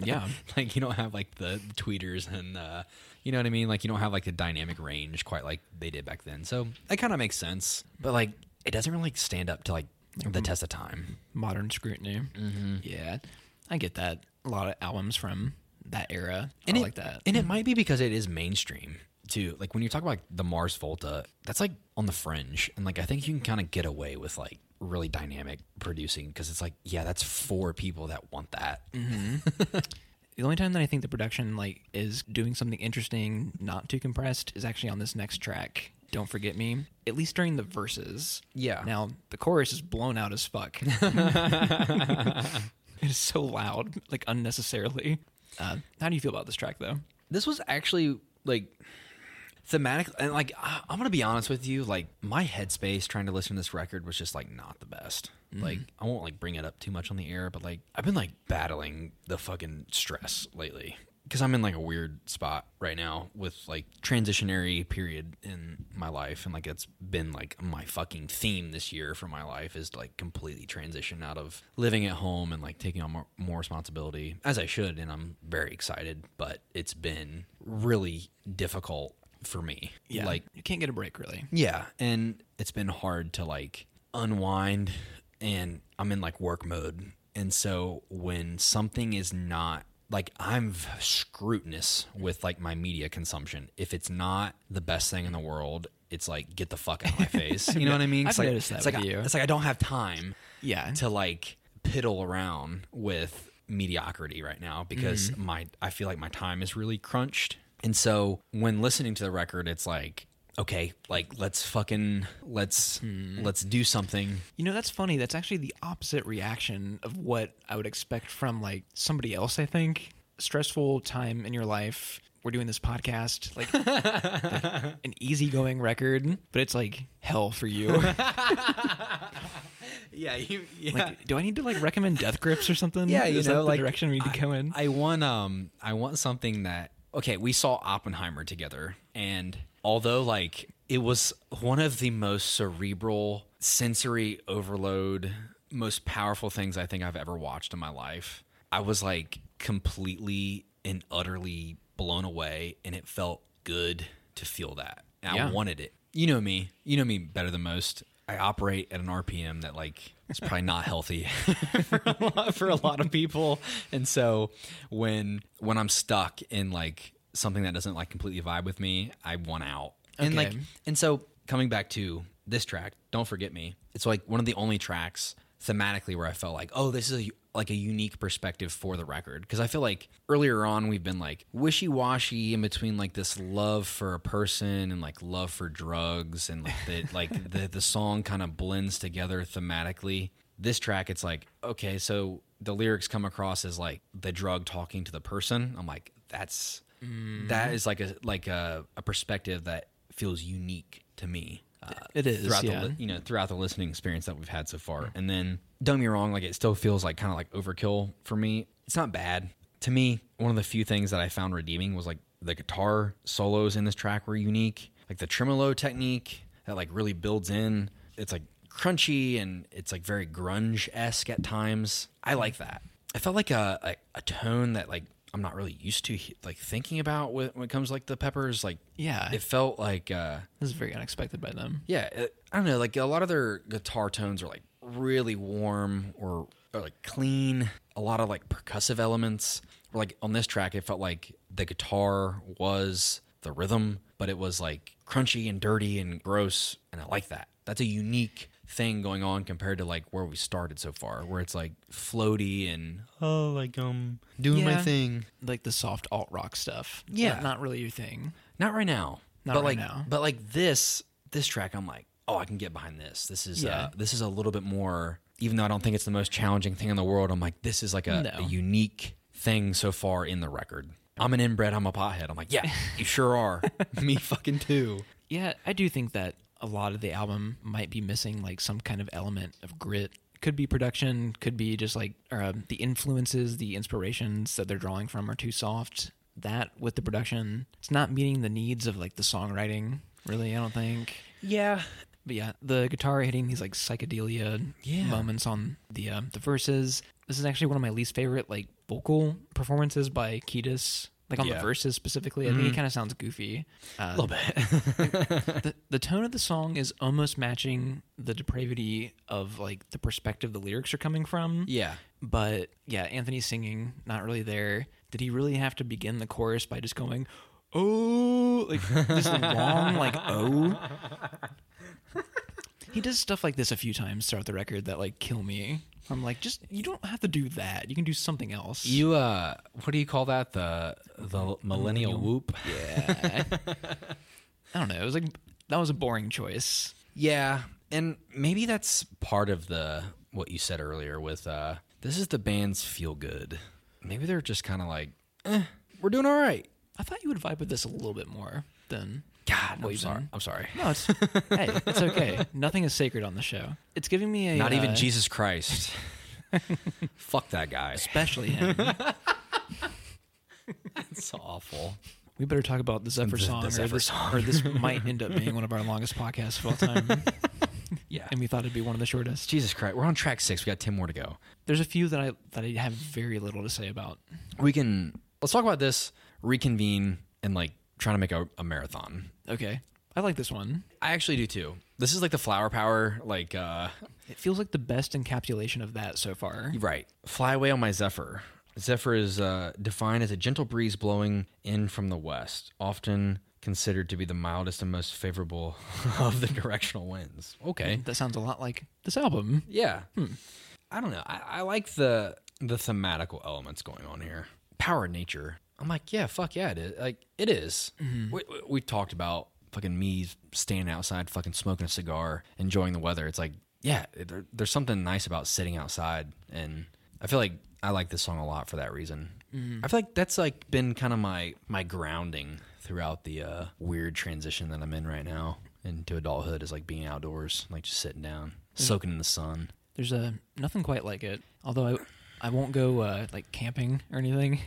A: Yeah.
B: like you don't have like the tweeters and uh you know what I mean? Like you don't have like the dynamic range quite like they did back then. So that kind of makes sense. But like it doesn't really like, stand up to like the test of time.
A: Modern scrutiny. Mm-hmm. Yeah. I get that. A lot of albums from that era.
B: And
A: I
B: it,
A: like that.
B: And it might be because it is mainstream too. Like when you talk about the Mars Volta, that's like on the fringe. And like I think you can kind of get away with like really dynamic producing because it's like, yeah, that's for people that want that. Mm-hmm.
A: The only time that I think the production like is doing something interesting, not too compressed, is actually on this next track. Don't forget me. At least during the verses.
B: Yeah.
A: Now the chorus is blown out as fuck. it is so loud, like unnecessarily. Uh, how do you feel about this track though?
B: this was actually like thematic and like I- i'm gonna be honest with you like my headspace trying to listen to this record was just like not the best like i won't like bring it up too much on the air but like i've been like battling the fucking stress lately because i'm in like a weird spot right now with like transitionary period in my life and like it's been like my fucking theme this year for my life is to, like completely transition out of living at home and like taking on more, more responsibility as i should and i'm very excited but it's been really difficult for me Yeah, like
A: you can't get a break really.
B: yeah, and it's been hard to like unwind and I'm in like work mode. And so when something is not like I'm scrutinous with like my media consumption. If it's not the best thing in the world, it's like get the fuck out of my face. You know what I mean? It's
A: I've
B: like,
A: noticed that
B: it's like
A: with
B: I-
A: you.
B: it's like I don't have time
A: Yeah.
B: to like piddle around with mediocrity right now because
A: Mm-hmm.
B: my I feel like my time is really crunched. And so when listening to the record, it's like, okay, like let's fucking let's
A: Hmm.
B: let's do something.
A: You know, that's funny. That's actually the opposite reaction of what I would expect from like somebody else, I think. Stressful time in your life. We're doing this podcast, like, like an easygoing record, but it's like hell for you.
B: Yeah, you, yeah.
A: like, do I need to like recommend Death Grips or something?
B: yeah, you
A: Is
B: know, like
A: direction we need to go in.
B: I want um I want something that okay, we saw Oppenheimer together and although like it was one of the most cerebral sensory overload most powerful things I think I've ever watched in my life. I was like completely and utterly blown away, and it felt good to feel that. And
A: Yeah.
B: I wanted it. You know me. You know me better than most. I operate at an RPM that like is probably not healthy for, a lot, for a lot of people. And so when when I'm stuck in like something that doesn't like completely vibe with me, I want out. And like
A: Okay.
B: and so coming back to this track, Don't Forget Me, it's like one of the only tracks thematically where I felt like, oh, this is a, like a unique perspective for the record. Because I feel like earlier on we've been like wishy washy in between like this love for a person and like love for drugs and like the like the the song kind of blends together thematically. This track, it's like okay, so the lyrics come across as like the drug talking to the person. I'm like, that's that is like a like a, a perspective that feels unique to me. Uh,
A: It is,
B: throughout
A: yeah.
B: the you know throughout the listening experience that we've had so far. And then don't get me wrong, like it still feels like kind of like overkill for me. It's not bad to me. One of the few things that I found redeeming was like the guitar solos in this track were unique, like the tremolo technique that like really builds in. It's like crunchy and it's like very grunge esque at times. I like that. I felt like a, a a tone that like I'm not really used to like thinking about when, it comes to, like the peppers. Like
A: Yeah.
B: it felt like. uh
A: This is very unexpected by them.
B: yeah, it, I don't know. Like a lot of their guitar tones are like really warm or, or like clean. A lot of like percussive elements. Or like on this track, it felt like the guitar was the rhythm, but it was like crunchy and dirty and gross, and I like that. That's a unique thing going on compared to like where we started so far, where it's like floaty and oh, like um doing my thing.
A: Like the soft alt rock stuff.
B: Yeah.
A: Not, not really your thing.
B: Not right now.
A: Not
B: but
A: right
B: like,
A: now.
B: But like this, this track, I'm like, oh, I can get behind this. This is,
A: Yeah.
B: uh, this is a little bit more. Even though I don't think it's the most challenging thing in the world, I'm like, this is like a,
A: No.
B: a unique thing so far in the record. I'm an inbred. I'm a pothead. I'm like, yeah, you sure are. Me fucking too.
A: Yeah, I do think that a lot of the album might be missing like some kind of element of grit. Could be production, could be just like uh, the influences, the inspirations that they're drawing from are too soft. That with the production, it's not meeting the needs of like the songwriting. Really, I don't think.
B: Yeah.
A: But yeah, the guitar hitting these like psychedelia
B: Yeah.
A: moments on the uh, the verses. This is actually one of my least favorite like vocal performances by Kiedis. Like on
B: Yeah.
A: the verses specifically, I think he kind of sounds goofy. Uh,
B: A little bit.
A: the, the tone of the song is almost matching the depravity of like the perspective the lyrics are coming from.
B: yeah.
A: But yeah, Anthony's singing, not really there. Did he really have to begin the chorus by just going, oh, like this long, like oh? He does stuff like this a few times throughout the record that like kill me. I'm like, just you don't have to do that. You can do something else.
B: You, uh, what do you call that? The, the millennial whoop?
A: yeah. I don't know. It was like that was a boring choice.
B: Yeah, and maybe that's part of the what you said earlier with uh this is the band's feel good. Maybe they're just kind of like, eh, we're doing all right.
A: I thought you would vibe with this a little bit more than
B: God,
A: What
B: I'm sorry. I'm sorry.
A: No, it's hey, it's okay. Nothing is sacred on the show. It's giving me a
B: Not even
A: uh,
B: Jesus Christ. Fuck that guy.
A: especially him.
B: That's awful.
A: We better talk about the Zephyr
B: The-
A: song,
B: the
A: or,
B: Zephyr
A: this,
B: song.
A: or this might end up being one of our longest podcasts of all time.
B: Yeah.
A: and we thought it'd be one of the shortest.
B: Jesus Christ. We're on track six. We got ten more to go.
A: There's a few that I that I have very little to say about.
B: We can let's talk about this. Reconvene and like trying to make a, a marathon.
A: Okay, I like this one.
B: I actually do too. This is like the flower power. Like uh
A: It feels like the best encapsulation of that so far.
B: Right. Fly away on my Zephyr. Zephyr is uh, defined as a gentle breeze blowing in from the west, often considered to be the mildest and most favorable of the directional winds. Okay.
A: That sounds a lot like this album.
B: Yeah. I don't know. I, I like the the thematical elements going on here. Power of nature. I'm like, yeah, fuck yeah, it is. Like, it is. We, we, we talked about fucking me standing outside, fucking smoking a cigar, enjoying the weather. It's like, yeah, there, there's something nice about sitting outside, and I feel like I like this song a lot for that reason. Mm-hmm. I feel like that's like been kind of my my grounding throughout the uh, weird transition that I'm in right now into adulthood is like being outdoors, like just sitting down, mm-hmm. soaking in the sun.
A: There's a nothing quite like it. Although I I won't go uh, like camping or anything.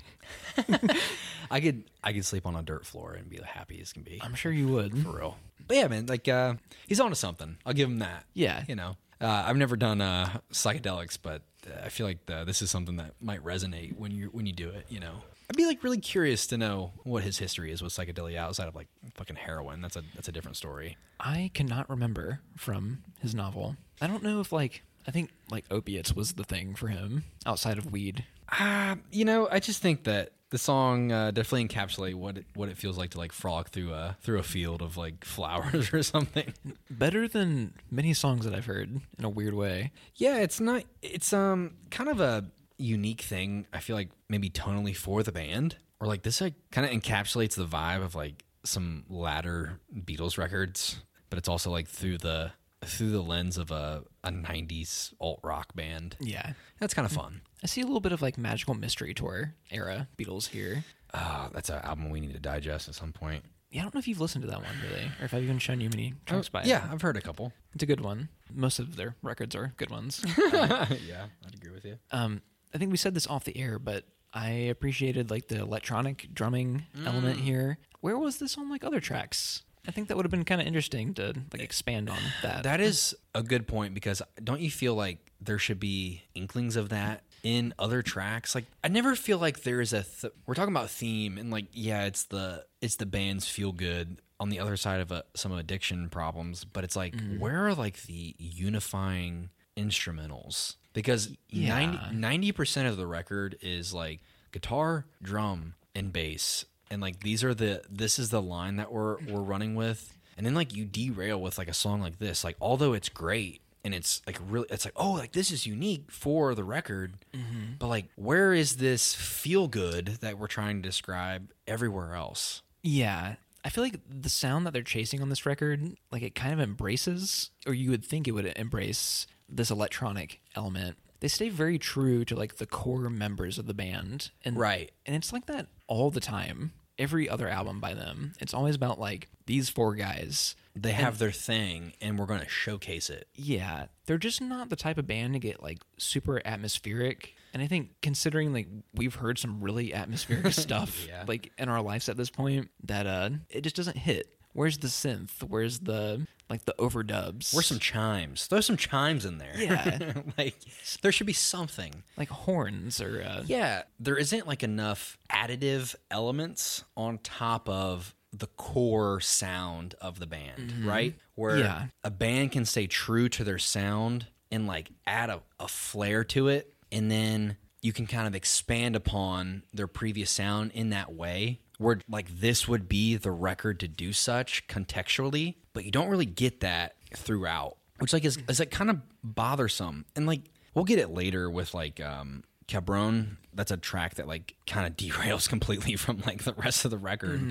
B: I could I could sleep on a dirt floor and be the happy as can be.
A: I'm sure you would.
B: for real. But yeah, man, like uh he's onto something. I'll give him that.
A: Yeah.
B: You know. Uh, I've never done uh, psychedelics, but uh, I feel like the, this is something that might resonate when you when you do it. You know, I'd be like really curious to know what his history is with psychedelia outside of like fucking heroin. That's a that's a different story.
A: I cannot remember from his novel. I don't know if like I think like opiates was the thing for him outside of weed.
B: Uh, you know, I just think that the song uh, definitely encapsulate what it, what it feels like to like frolic through a through a field of like flowers or something.
A: Better than many songs that I've heard in a weird way.
B: Yeah, it's not. It's um kind of a unique thing. I feel like maybe tonally for the band, or like this like kind of encapsulates the vibe of like some latter Beatles records, but it's also like through the through the lens of a a '90s alt rock band.
A: Yeah.
B: That's kind of fun.
A: I see a little bit of like magical mystery tour era Beatles here.
B: Uh, that's an album we need to digest at some point.
A: Yeah, I don't know if you've listened to that one really, or if I've even shown you many tracks by it.
B: Oh, yeah, I've heard a couple.
A: It's a good one. Most of their records are good ones.
B: yeah, I'd agree with you.
A: um, I think we said this off the air, but I appreciated like the electronic drumming element here. Where was this on like other tracks? I think that would have been kind of interesting to like expand on that.
B: That is a good point because don't you feel like there should be inklings of that in other tracks? Like I never feel like there is a th- we're talking about theme and like yeah, it's the it's the band's feel good on the other side of a, some addiction problems, but it's like mm-hmm. where are like the unifying instrumentals? Because
A: Yeah.
B: 90 percent of the record is like guitar, drum, and bass, and like these are the this is the line that we're we're running with, and then like you derail with like a song like this, like although it's great and it's like really it's like oh like this is unique for the record, mm-hmm. but like where is this feel good that we're trying to describe everywhere else?
A: Yeah. I feel like the sound that they're chasing on this record, like it kind of embraces, or you would think it would embrace this electronic element. They stay very true to like the core members of the band. And
B: Right.
A: And it's like that all the time. Every other album by them. It's always about like these four guys.
B: They have their thing, and we're going to showcase it.
A: Yeah. They're just not the type of band to get like super atmospheric. And I think considering like we've heard some really atmospheric stuff
B: Yeah.
A: like in our lives at this point that uh it just doesn't hit. Where's the synth? Where's the like the overdubs?
B: Where's some chimes? Throw some chimes in there.
A: Yeah.
B: like there should be something.
A: like horns or uh
B: Yeah, there isn't like enough additive elements on top of the core sound of the band, right? Where
A: Yeah.
B: a band can stay true to their sound and like add a, a flair to it, and then you can kind of expand upon their previous sound in that way. Where like this would be the record to do such contextually, but you don't really get that throughout, which like is is like kind of bothersome. And like we'll get it later with like um Cabron, that's a track that like kind of derails completely from like the rest of the record.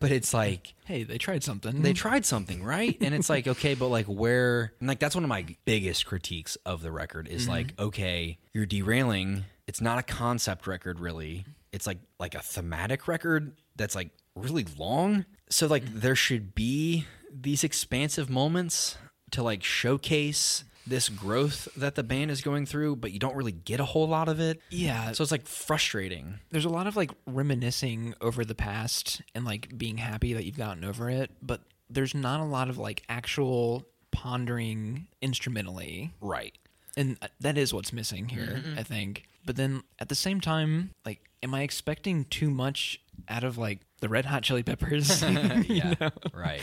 B: But it's like
A: hey, they tried something.
B: they tried something, right? And it's like, okay, but like where and like that's one of my biggest critiques of the record is like, okay, you're derailing. It's not a concept record really. It's like like a thematic record that's like really long. So like there should be these expansive moments to like showcase this growth that the band is going through, but you don't really get a whole lot of it.
A: yeah.
B: So it's like frustrating.
A: there's a lot of like reminiscing over the past and like being happy that you've gotten over it, but there's not a lot of like actual pondering instrumentally.
B: Right.
A: And uh, that is what's missing here,
B: Mm-hmm.
A: I think. But then at the same time, like, am I expecting too much out of like the Red Hot Chili Peppers? You
B: Yeah.
A: know?
B: Right.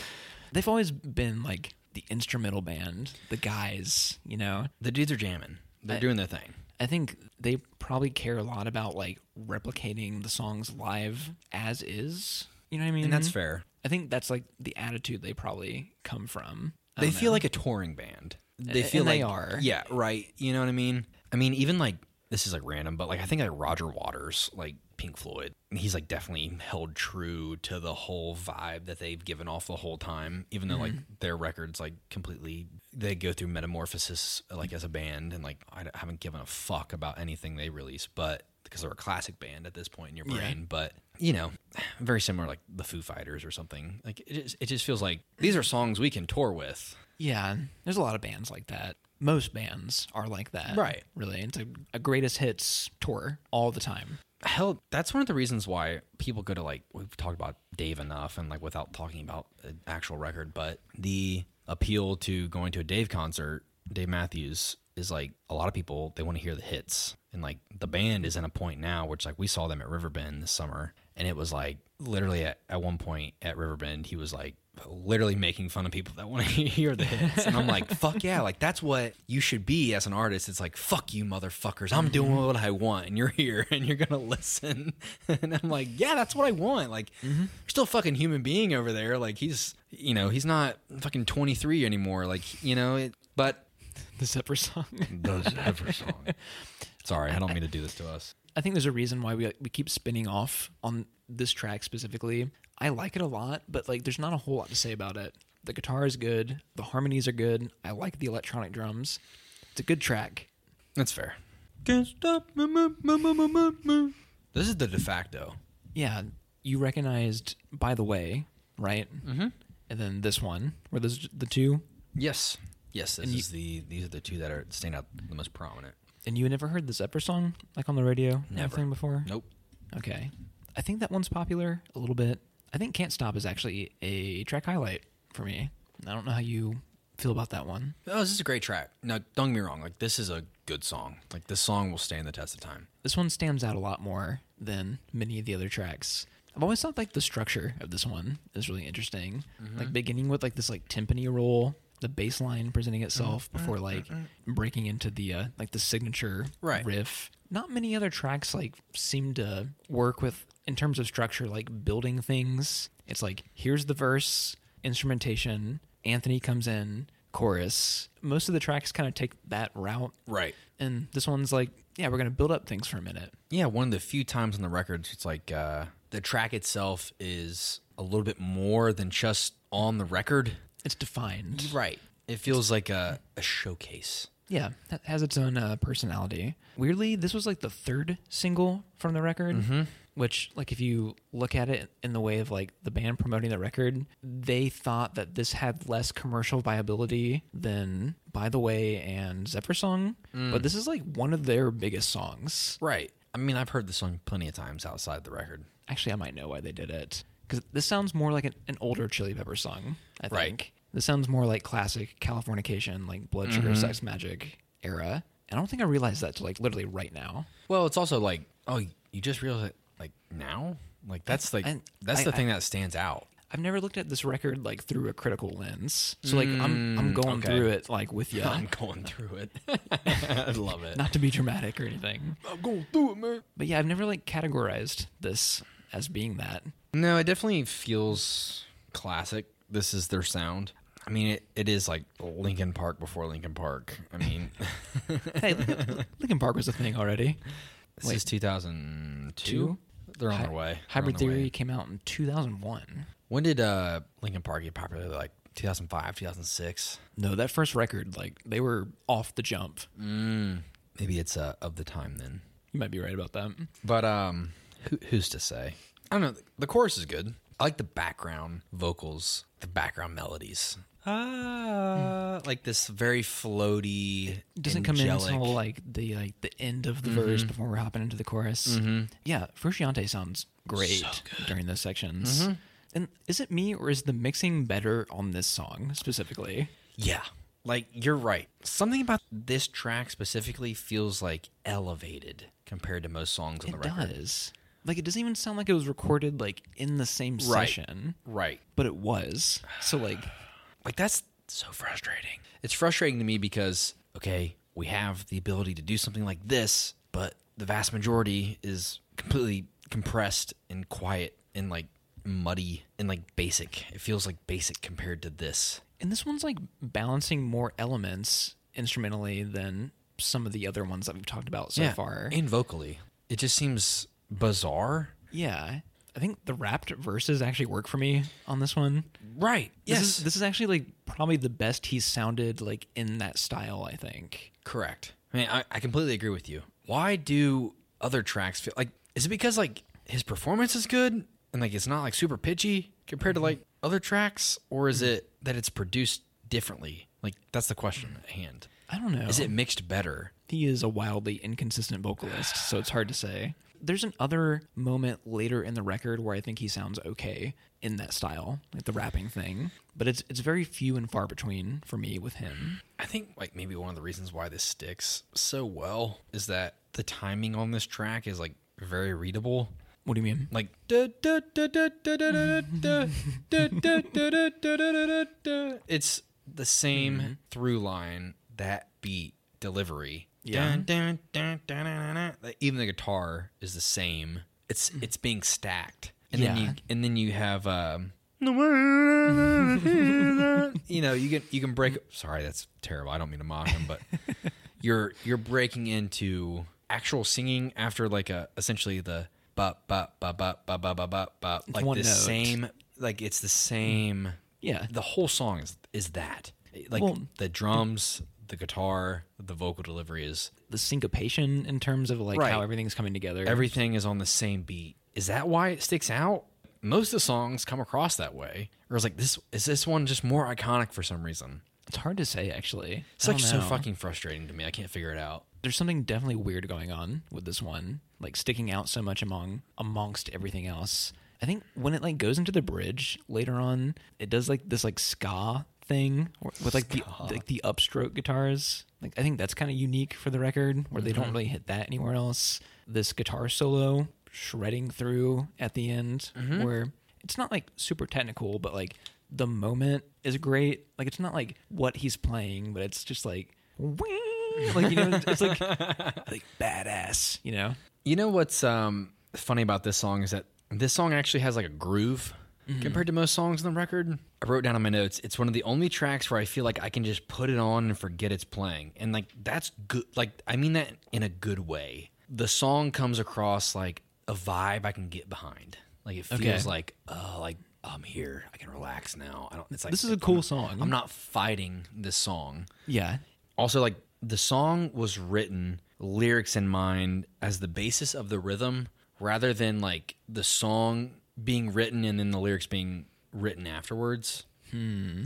A: They've always been like the instrumental band, the guys, you know?
B: The dudes are jamming. They're
A: I-
B: doing their thing.
A: I think they probably care a lot about like replicating the songs live as is. You know what I mean?
B: And that's fair.
A: I think that's like the attitude they probably come from. I
B: They feel
A: know.
B: like a touring band. They
A: And
B: feel
A: they
B: like
A: are.
B: Yeah, right. You know what I mean? I mean, even like this is like random, but like I think like Roger Waters, like Pink Floyd, he's like definitely held true to the whole vibe that they've given off the whole time. Even though like mm-hmm. their records like completely they go through metamorphosis like as a band, and like I haven't given a fuck about anything they release, but because they're a classic band at this point in your
A: Yeah.
B: brain, but you know, very similar like the Foo Fighters or something. Like it just, it just feels like these are songs we can tour with.
A: Yeah, there's a lot of bands like that. Most bands are like that.
B: Right.
A: Really. It's a, a greatest hits tour all the time.
B: Hell, that's one of the reasons why people go to like we've talked about Dave enough and like without talking about an actual record, but the appeal to going to a Dave concert Dave Matthews is like a lot of people they want to hear the hits and like the band is in a point now which like we saw them at Riverbend this summer and it was like literally at, at one point at Riverbend he was like literally making fun of people that want to hear the hits and I'm like fuck yeah like that's what you should be as an artist. It's like fuck you motherfuckers. I'm doing mm-hmm. what I want and you're here and you're gonna listen. And I'm like yeah that's what I want. Like mm-hmm. you're still a fucking human being over there. Like he's you know he's not fucking 23 anymore. Like you know it, but
A: The Zephyr song.
B: the Zephyr song. Sorry, I don't mean to do this to us.
A: I think there's a reason why we we keep spinning off on this track specifically. I like it a lot, but like there's not a whole lot to say about it. The guitar is good, the harmonies are good. I like the electronic drums. It's a good track.
B: That's fair. Can't stop. This is the de facto.
A: Yeah, you recognized by the way, right?
B: Mm-hmm.
A: And then this one, were those the two?
B: Yes. Yes, this
A: And you-
B: is the these are the two that are stand out the most prominent.
A: And you had never heard the Zephyr song like on the radio
B: Never.
A: anything before?
B: Nope.
A: Okay. I think that one's popular a little bit. I think Can't Stop is actually a track highlight for me. I don't know how you feel about that one.
B: Oh, this is a great track. Now, don't get me wrong. Like this is a good song. Like this song will stand the test of time.
A: This one stands out a lot more than many of the other tracks. I've always thought like the structure of this one is really interesting. Mm-hmm. Like beginning with like this like timpani roll, the bass line presenting itself mm-hmm. before like mm-hmm. breaking into the uh, like the signature
B: Right.
A: riff. Not many other tracks like seem to work with in terms of structure like building things. It's like here's the verse, instrumentation, Anthony comes in, chorus. Most of the tracks kind of take that route
B: Right.
A: and this one's like, yeah, we're gonna build up things for a minute.
B: Yeah, one of the few times on the records it's like uh, the track itself is a little bit more than just on the record.
A: It's defined.
B: Right. It feels like a, a showcase.
A: Yeah, that has its own uh, personality. Weirdly, this was like the third single from the record, which, like, if you look at it in the way of like the band promoting the record, they thought that this had less commercial viability than By the Way and Zephyr Song, but this is like one of their biggest songs.
B: Right. I mean, I've heard the song plenty of times outside the record.
A: Actually, I might know why they did it because this sounds more like an, an older Chili Pepper song. I
B: Right.
A: think this sounds more like classic Californication, like Blood Sugar
B: Mm-hmm.
A: Sex Magik era. And I don't think I realized that till like literally right now.
B: Well, it's also like, oh, you just realize it like now? Like that's like
A: I-
B: that's
A: I-
B: the thing
A: I-
B: that stands out.
A: I've never looked at this record like through a critical lens. So like I'm I'm
B: Mm,
A: going
B: okay.
A: through it like with you.
B: I'm going through it. I love it.
A: Not to be dramatic or anything.
B: I'm going through it, man.
A: But yeah, I've never like categorized this as being that.
B: No, it definitely feels classic. This is their sound. I mean, it, it is like Linkin Park before Linkin Park. I mean,
A: Hey, Linkin, Linkin Park was a thing already.
B: this
A: Wait.
B: is 2002. They're on
A: Hy-
B: their way.
A: Hybrid. Theory came out in 2001.
B: When did uh, Linkin Park get popular? Like 2005, 2006?
A: No, that first record, like they were off the jump.
B: Mm, maybe it's uh, of the time then.
A: You might be right about that.
B: But um, who, who's to say? I don't know. The chorus is good. I like the background vocals, the background melodies. Ah, like this very floaty.
A: It doesn't come in until like the like the end of the verse mm-hmm. before we're hopping into the chorus. Mm-hmm. Yeah, Frusciante sounds great during those sections. Mm-hmm. And is it me or is the mixing better on this song specifically?
B: Yeah. Like you're right. Something about this track specifically feels like elevated compared to most songs on
A: It
B: the record.
A: does. Like it doesn't even sound like it was recorded like in the same
B: Right.
A: session,
B: Right.
A: but it was. So like
B: Like that's so frustrating. It's frustrating to me because okay, we have the ability to do something like this, but the vast majority is completely compressed and quiet and like muddy and like basic. It feels like basic compared to this.
A: and this one's like balancing more elements instrumentally than some of the other ones that we've talked about so far.
B: and vocally, it just seems bizarre.
A: Yeah. I think the rapped verses actually work for me on this one.
B: Right.
A: This
B: Yes.
A: is this is actually like probably the best he's sounded like in that style, I think.
B: Correct. I mean, I, I completely agree with you. Why do other tracks feel like? Is it because like his performance is good and like it's not like super pitchy compared to mm-hmm. like other tracks, or is it that it's produced differently? Like that's the question at hand.
A: I don't know.
B: Is it mixed better?
A: he is a wildly inconsistent vocalist, so it's hard to say. There's another moment later in the record where I think he sounds okay in that style, like the rapping thing, but it's it's very few and far between for me with him.
B: I think like maybe one of the reasons why this sticks so well is that the timing on this track is like very readable.
A: What do you mean?
B: Like it's the same through line that beat delivery.
A: Yeah.
B: Dun, dun, dun, dun, dun, dun. Like, Even the guitar is the same. It's it's being stacked. And then you and then you have um you know, you can you can break sorry, that's terrible. I don't mean to mock him, but you're you're breaking into actual singing after like a essentially the ba ba ba ba ba ba ba ba ba like
A: one
B: the
A: note.
B: same like it's the same
A: Yeah.
B: the whole song is is that like
A: Well-
B: the drums the guitar the vocal delivery is
A: The syncopation in terms of like
B: Right.
A: how everything's coming together.
B: everything is on the same beat is that why it sticks out most of the songs come across that way or is like this is this one just more iconic for some reason
A: it's hard to say actually.
B: it's like so fucking frustrating to me i can't figure it out
A: there's something definitely weird going on with this one, like sticking out so much among amongst everything else. I think when it like goes into the bridge later on, it does like this like ska thing with like the like the upstroke guitars. Like I think that's kind of unique for the record, where they don't really hit that anywhere else. This guitar solo shredding through at the end, where it's not like super technical, but like the moment is great. Like it's not like what he's playing, but it's just like. like you know it's like like badass you know
B: You know what's um, funny about this song is that this song actually has like a groove Mm-hmm. compared to most songs on the record. I wrote down on my notes, it's one of the only tracks where I feel like I can just put it on and forget it's playing. And like that's good like I mean that in a good way. The song comes across like a vibe I can get behind. Like it feels
A: Okay.
B: like oh like I'm here. I can relax now. I don't it's like
A: this is a cool song
B: I'm not fighting this song
A: yeah
B: also like the song was written lyrics in mind as the basis of the rhythm rather than like the song being written and then the lyrics being written afterwards.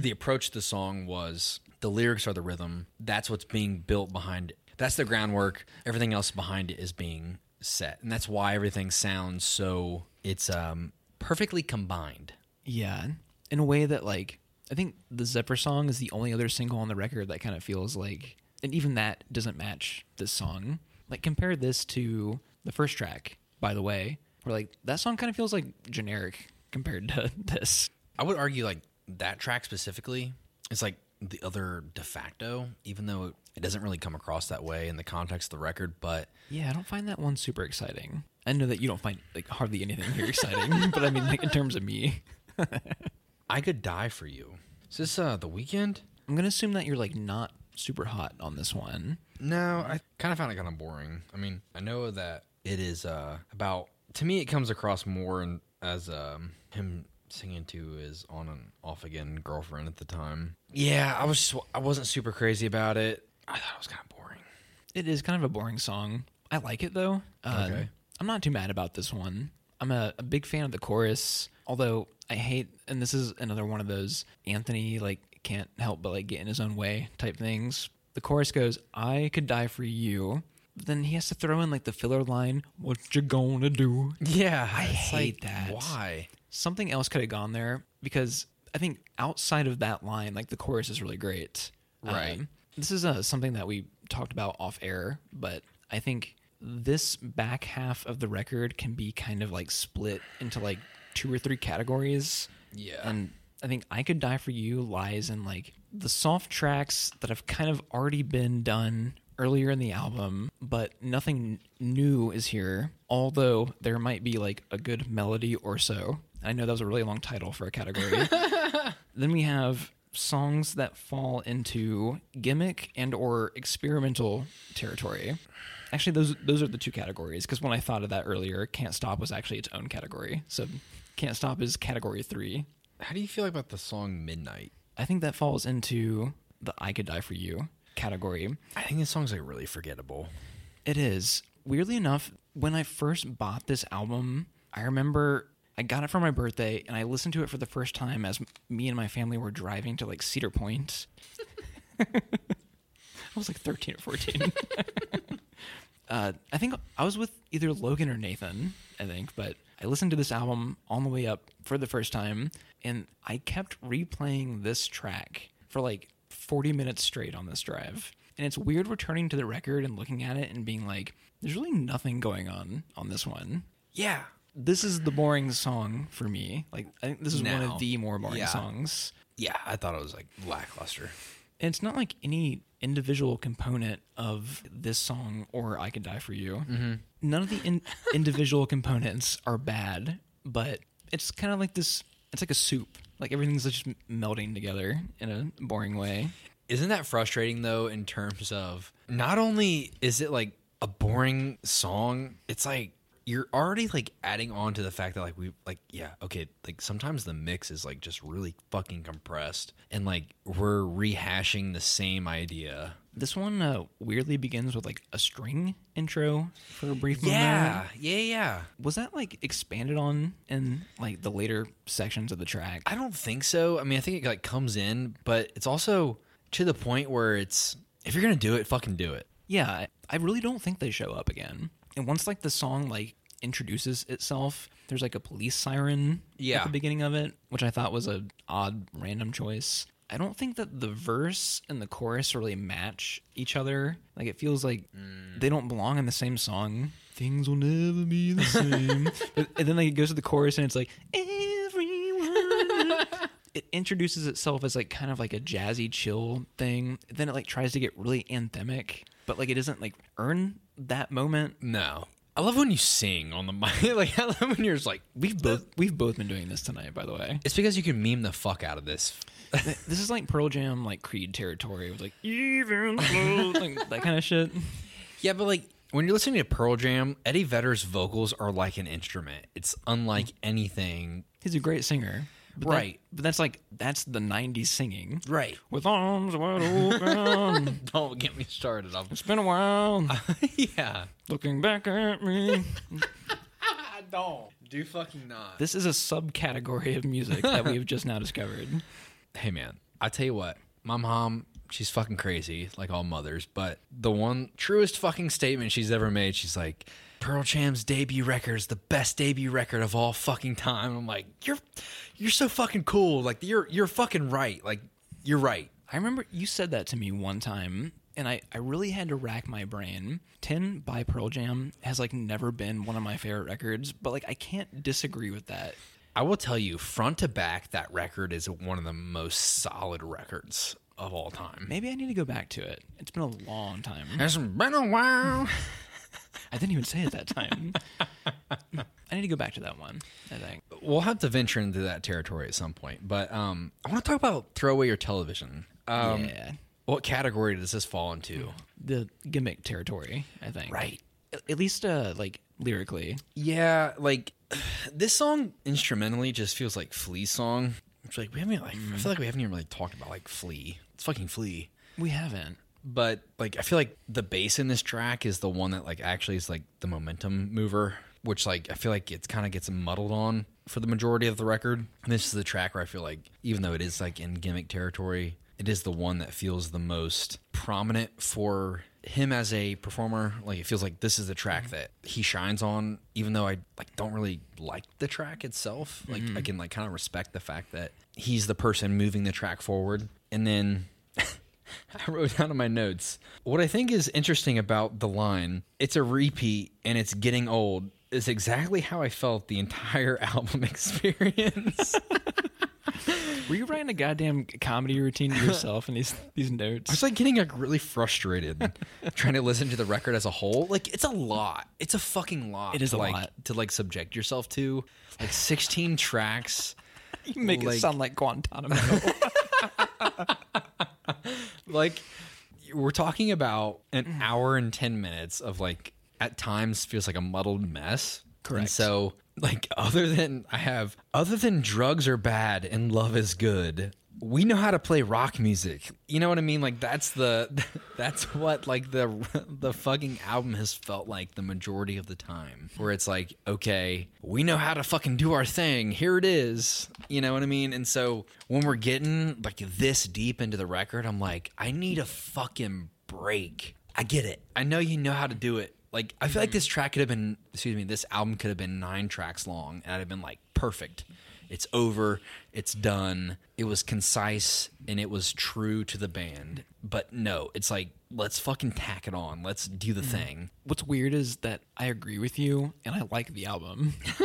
B: The approach to the song was the lyrics are the rhythm. That's what's being built behind it. That's the groundwork. Everything else behind it is being set. And that's why everything sounds so it's um perfectly combined.
A: Yeah. In a way that like i think the zephyr song is the only other single on the record that kind of feels like and even that doesn't match this song. Like compare this to the first track by the way where like that song kind of feels like generic compared to this
B: I would argue like that track specifically is like the other de facto, even though it doesn't really come across that way in the context of the record. But
A: yeah i don't find that one super exciting i know that you don't find like hardly anything here exciting but i mean like in terms of me
B: I could die for you. Is this uh the Weeknd?
A: i'm gonna assume that you're like not super hot on this one
B: No, I kind of found it kind of boring. I mean, I know that it is uh about to me it comes across more in, as um him singing to his on and off again girlfriend at the time. Yeah, I was just, I wasn't super crazy about it. I thought it was kind of boring.
A: It is kind of a boring song. I like it though. Uh,
B: Okay.
A: I'm not too mad about this one. I'm a, a big fan of the chorus, although I hate, and this is another one of those Anthony like can't help but like get in his own way type things. The chorus goes, "I could die for you." Then he has to throw in like the filler line, "What you gonna do?"
B: Yeah,
A: I hate
B: like,
A: that.
B: Why?
A: Something else could have gone there because I think outside of that line, like the chorus is really great.
B: Right.
A: Um, this is uh, something that we talked about off air, but I think this back half of the record can be kind of like split into like two or three categories.
B: Yeah.
A: And I think I Could Die For You lies in like the soft tracks that have kind of already been done earlier in the album, but nothing new is here, although there might be like a good melody or so. I know that was a really long title for a category. then we have songs that fall into gimmick and or experimental territory. Actually, those those are the two categories because when I thought of that earlier, Can't Stop was actually its own category. So Can't Stop is category three.
B: How do you feel about the song Midnight?
A: I think that falls into the I Could Die For You category.
B: I think this song's like really forgettable.
A: It is. Weirdly enough, when I first bought this album, I remember I got it for my birthday and I listened to it for the first time as me and my family were driving to like Cedar Point. I was like 13 or 14. uh, I think I was with either Logan or Nathan, I think, but I listened to this album on the way up for the first time, and I kept replaying this track for like 40 minutes straight on this drive. And it's weird returning to the record and looking at it and being like, there's really nothing going on on this one.
B: Yeah.
A: This is the boring song for me. Like, I think this is one of the more boring
B: Yeah.
A: songs.
B: Yeah, I thought it was like lackluster.
A: And it's not like any individual component of this song or I Could Die For You. Mm-hmm. None of the in- individual components are bad, but it's kind of like this it's like a soup. Like everything's just melding together in a boring way.
B: Isn't that frustrating though in terms of not only is it like a boring song, it's like you're already like adding on to the fact that like we like yeah, okay, like sometimes the mix is like just really fucking compressed and like we're rehashing the same idea.
A: This one uh, weirdly begins with like a string intro for a brief moment.
B: Yeah, yeah, yeah.
A: Was that like expanded on in like the later sections of the track?
B: I don't think so. I mean, I think it like comes in, but it's also to the point where it's if you're gonna do it, fucking do it.
A: yeah, I- I really don't think they show up again. And once like the song like introduces itself, there's like a police siren
B: Yeah.
A: at the beginning of it, which I thought was a odd random choice. I don't think that the verse and the chorus really match each other. Like it feels like they don't belong in the same song. Things will never be the same. But- and then like it goes to the chorus and it's like everyone. It introduces itself as like kind of like a jazzy chill thing. Then it like tries to get really anthemic, but like it doesn't like earn that moment.
B: No. I love when you sing on the mic. like I love when you're just like
A: We've both we've both been doing this tonight, by the way.
B: It's because you can meme the fuck out of this.
A: this is like Pearl Jam, like Creed territory with like even like that kind of shit.
B: Yeah, but like when you're listening to Pearl Jam, Eddie Vedder's vocals are like an instrument. It's unlike mm. anything.
A: He's a great singer, but that-
B: Right.
A: but that's like that's the '90s singing
B: Right.
A: with arms wide open.
B: Don't get me started. I'm
A: it's been a while.
B: yeah.
A: Looking back at me,
B: I don't. Do fucking not.
A: this is a subcategory of music that we've just now discovered.
B: hey man, I tell you what, my mom, she's fucking crazy, like all mothers. But the one truest fucking statement she's ever made, she's like, Pearl Jam's debut record is the best debut record of all fucking time. I'm like, you're, you're so fucking cool. Like you're, you're fucking right. Like you're right.
A: I remember you said that to me one time, and I, I really had to rack my brain. 10 by Pearl Jam has like never been one of my favorite records, but like I can't disagree with that.
B: I will tell you, front to back, that record is one of the most solid records of all time.
A: Maybe I need to go back to it. It's been a long time.
B: It's been a while.
A: I didn't even say it that time. I need to go back to that one, I think.
B: we'll have to venture into that territory at some point. But um, I want to talk about throw away your television. Um,
A: yeah.
B: What category does this fall into?
A: The gimmick territory, I think.
B: Right.
A: At- At least uh like lyrically.
B: Yeah, like this song instrumentally just feels like Flea song. Which like we haven't like I feel like we haven't even really talked about like Flea. It's fucking Flea.
A: We haven't.
B: But like I feel like the bass in this track is the one that like actually is like the momentum mover, which like I feel like it's kind of gets muddled on for the majority of the record. And this is the track where I feel like even though it is like in gimmick territory, it is the one that feels the most prominent for him as a performer. Like it feels like this is the track mm-hmm. that he shines on, even though I like don't really like the track itself. Like I mm-hmm. can like kind of respect the fact that he's the person moving the track forward. And then I wrote down in my notes what I think is interesting about the line, it's a repeat and it's getting old, is exactly how I felt the entire album experience.
A: Were you writing a goddamn comedy routine to yourself in these these notes?
B: I was like getting like really frustrated trying to listen to the record as a whole. Like it's a lot. It's a fucking lot.
A: It is
B: to,
A: a
B: like,
A: lot.
B: to like subject yourself to. Like 16 tracks.
A: You make
B: Like-
A: it sound like Guantanamo.
B: like we're talking about an mm-hmm. hour and 10 minutes of like at times feels like a muddled mess
A: Correct.
B: and so like other than i have other than drugs are bad and love is good we know how to play rock music. You know what i mean? Like that's the that's what like the the fucking album has felt like the majority of the time. Where it's like okay we know how to fucking do our thing. Here it is. You know what i mean? And so when we're getting like this deep into the record i'm like i need a fucking break. I get it. I know you know how to do it. Like I feel like mm-hmm. this track could have been, excuse me, this album could have been nine tracks long, and I'd have been like, perfect. It's over. It's done. It was concise and it was true to the band. But no, it's like let's fucking tack it on. Let's do the thing.
A: What's weird is that I agree with you and I like the album.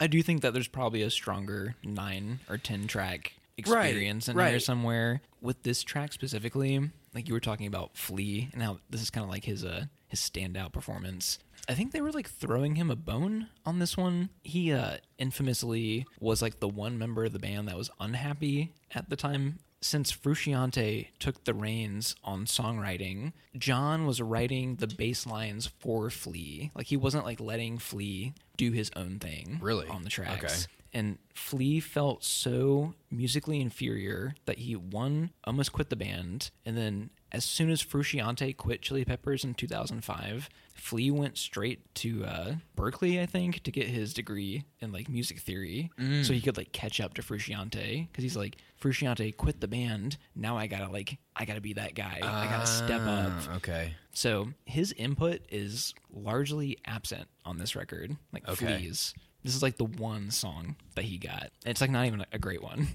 A: I do think that there's probably a stronger nine or ten track experience in there somewhere. With this track specifically, like you were talking about Flea and how this is kind of like his uh his standout performance. I think they were like throwing him a bone on this one. He uh infamously was like the one member of the band that was unhappy at the time since Frusciante took the reins on songwriting, John was writing the bass lines for Flea. Like he wasn't like letting Flea do his own thing
B: Really?
A: on the tracks.
B: Okay.
A: And Flea felt so musically inferior that he one almost quit the band, and then as soon as Frusciante quit Chili Peppers in 2005, Flea went straight to uh, Berkeley, I think, to get his degree in like music theory, so he could like catch up to Frusciante because he's like Frusciante quit the band. Now I gotta like I gotta be that guy. I gotta step up.
B: Ah, Okay.
A: So his input is largely absent on this record. Like
B: Okay.
A: Flea's. This is like the one song that he got. It's like not even a great one.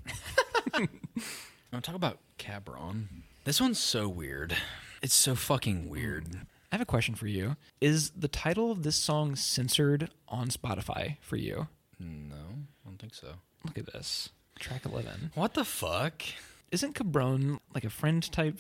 B: I'm talk about Cabron. This one's so weird. It's so fucking weird. Mm.
A: I have a question for you. Is the title of this song censored on Spotify for you?
B: Mm, no, I don't think so.
A: Look at this. Track 11.
B: What the fuck?
A: Isn't cabron like a friend type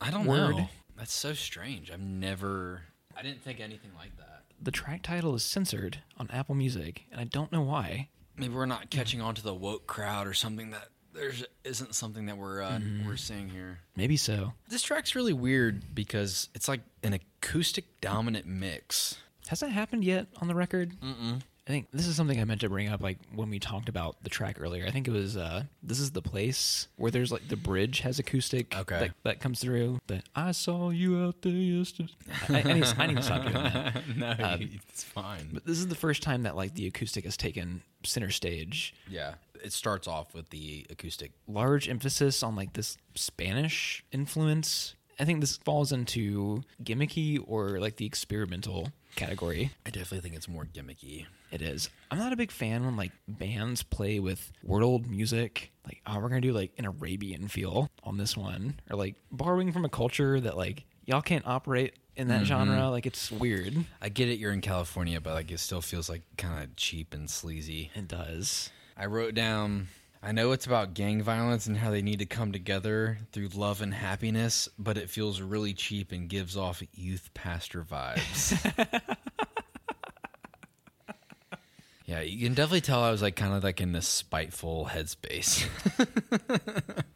B: I don't
A: word?
B: know. That's so strange. I've never. I didn't think anything like that.
A: The track title is censored on Apple Music, and I don't know why.
B: Maybe we're not catching on to the woke crowd or something that there's isn't something that we're uh, we're seeing here.
A: Maybe so.
B: This track's really weird because it's like an acoustic dominant mix.
A: Has that happened yet on the record? Mm-mm. I think this is something I meant to bring up, like when we talked about the track earlier. I think it was uh, "This Is the Place" where there's like the bridge has acoustic
B: Okay.
A: that, that comes through. That I saw you out there yesterday. I, I, need, I need to stop doing that.
B: no, it's fine.
A: But this is the first time that like the acoustic has taken center stage.
B: yeah, it starts off with the acoustic.
A: Large emphasis on like this Spanish influence. I think this falls into gimmicky or like the experimental category.
B: I definitely think it's more gimmicky.
A: It is. I'm not a big fan when like bands play with world music. Like, oh, we're gonna do like an Arabian feel on this one, or like borrowing from a culture that like y'all can't operate in that mm-hmm. genre. Like, it's weird.
B: I get it. You're in California, but like it still feels like kind of cheap and sleazy.
A: It does.
B: I wrote down. I know it's about gang violence and how they need to come together through love and happiness, but it feels really cheap and gives off youth pastor vibes. yeah, you can definitely tell I was like kind of like in this spiteful headspace.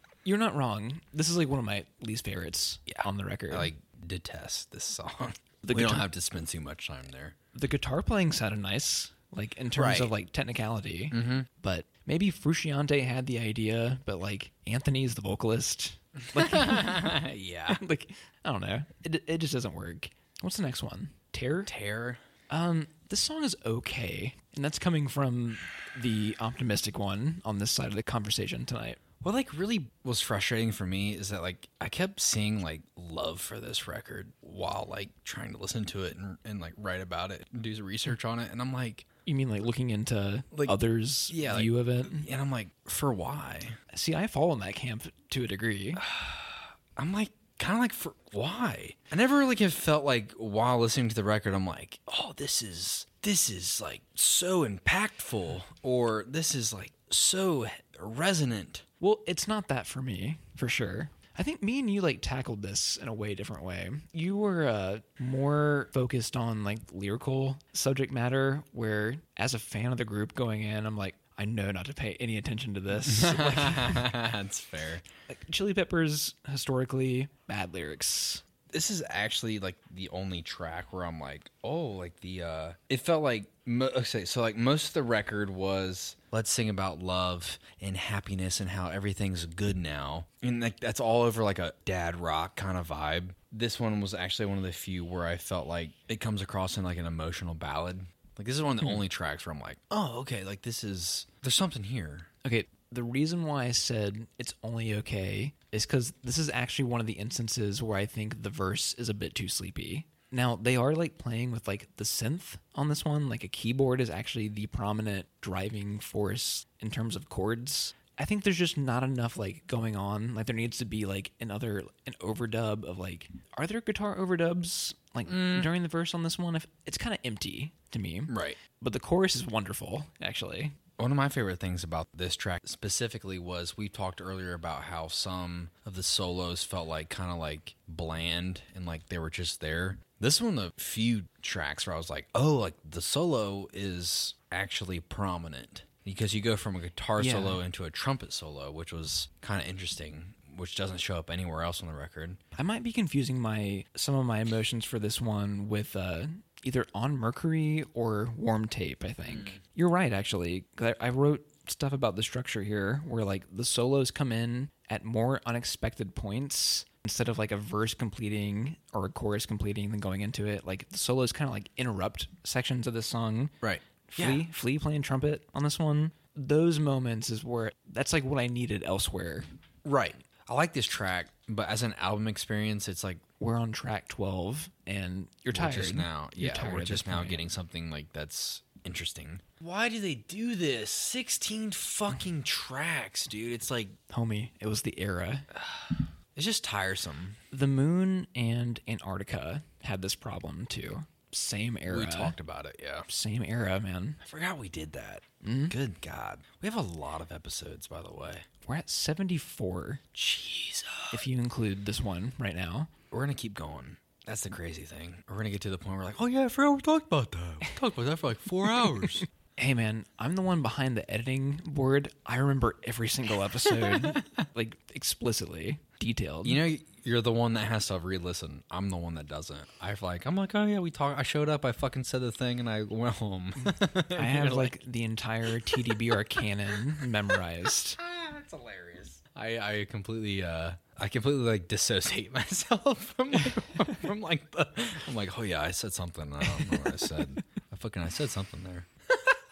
A: You're not wrong. This is like one of my least favorites
B: Yeah.
A: on the record.
B: I like detest this song.
A: The
B: we don't have to spend too much time there.
A: the guitar playing sounded nice, like in terms
B: Right.
A: of like technicality. Mm-hmm. But maybe Frusciante had the idea, but like Anthony's the vocalist. Like,
B: yeah.
A: like I don't know. It it just doesn't work. What's the next one? Terror.
B: Tear.
A: Um, this song is okay, and that's coming from the optimistic one on this side of the conversation tonight.
B: What like really was frustrating for me is that like I kept seeing like love for this record while like trying to listen to it and, and like write about it and do some research on it and I'm like
A: You mean like looking into
B: Like,
A: others'
B: yeah, like-
A: view of it?
B: and I'm like for why?
A: See, I fall in that camp to a degree.
B: I'm like kind of like for why? I never really have felt like while listening to the record I'm like, "Oh, this is this is like so impactful or this is like so resonant."
A: Well, it's not that for me, for sure. I think me and you like tackled this in a way different way. You were uh, more focused on like lyrical subject matter, where as a fan of the group going in, I'm like, I know not to pay any attention to this. like,
B: That's fair.
A: like, Chili Peppers historically bad lyrics.
B: this is actually like the only track where I'm like, oh, like the uh it felt like mo- okay, so like most of the record was let's sing about love and happiness and how everything's good now. And like that's all over like a dad rock kind of vibe. This one was actually one of the few where I felt like it comes across in like an emotional ballad. Like this is one of the hmm. only tracks where I'm like, oh, okay, like this is there's something here.
A: Okay, the reason why I said it's only okay is because this is actually one of the instances where I think the verse is a bit too sleepy. Now they are like playing with like the synth on this one. Like a keyboard is actually the prominent driving force in terms of chords. I think there's just not enough like going on. Like there needs to be like another an overdub of like are there guitar overdubs like mm. during the verse on this one? If it's kind of empty to me.
B: Right.
A: But the chorus is wonderful, actually.
B: One of my favorite things about this track specifically was we talked earlier about how some of the solos felt like kind of like bland and like they were just there. This is one of the few tracks where I was like, oh, like the solo is actually prominent because you go from a guitar
A: Yeah.
B: solo into a trumpet solo, which was kind of interesting, which doesn't show up anywhere else on the record.
A: I might be confusing my some of my emotions for this one with uh, either on Mercury or Warm Tape. I think you're right. actually. I, I wrote stuff about the structure here, where like the solos come in at more unexpected points instead of like a verse completing or a chorus completing then going into it. Like the solos kind of like interrupt sections of the song.
B: Right.
A: Flea, Flea playing trumpet on this one. Those moments is where that's like what I needed elsewhere.
B: Right. I like this track, but as an album experience, it's like
A: We're on track twelve, and you're
B: we're
A: tired.
B: just now.
A: You're
B: Yeah,
A: tired
B: we're just now
A: point.
B: getting something like that's interesting. Why do they do this? Sixteen fucking tracks, dude. It's like
A: homie. It was the era.
B: it's just tiresome.
A: The Moon and Antarctica had this problem too. Same era.
B: We talked about it. Yeah,
A: Same era, man.
B: I forgot we did that.
A: Mm-hmm.
B: Good God, we have a lot of episodes, by the way.
A: We're at seventy four
B: Jesus,
A: if you include this one right now.
B: we're gonna keep going. That's the crazy thing. We're gonna get to the point where we're like, oh yeah, I forgot we talked about that. We talked about that for like four hours.
A: Hey man, I'm the one behind the editing board. I remember every single episode, like explicitly detailed.
B: You know, you're the one that has to re-listen. I'm the one that doesn't. I like, I'm like, oh yeah, we talked. I showed up. I fucking said the thing, and I went home.
A: I have like the entire TDBR canon memorized.
B: That's hilarious. I I completely uh I completely like dissociate myself from like, from like the. I'm like, oh yeah, I said something. I don't know what I said. I fucking I said something there.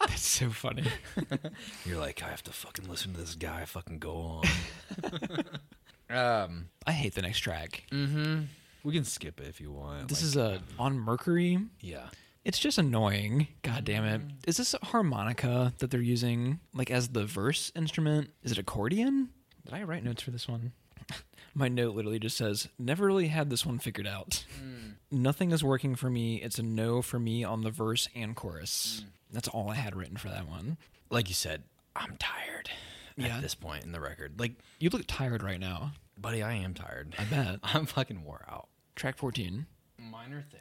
A: That's so funny.
B: You're like, I have to fucking listen to this guy. Fucking go on. Um.
A: I hate the next track.
B: Mm-hmm. We can skip it if you want.
A: This
B: like-
A: is a on Mercury.
B: yeah.
A: It's just annoying. God damn it. Is this a harmonica that they're using like as the verse instrument? Is it accordion? Did I write notes for this one? My note literally just says, never really had this one figured out. Nothing is working for me. It's a no for me on the verse and chorus. That's all I had written for that one.
B: Like you said, I'm tired.
A: Yeah.
B: At this point in the record, like,
A: You look tired right now.
B: Buddy, I am tired.
A: I bet.
B: I'm fucking wore out.
A: Track 14.
B: Minor thing.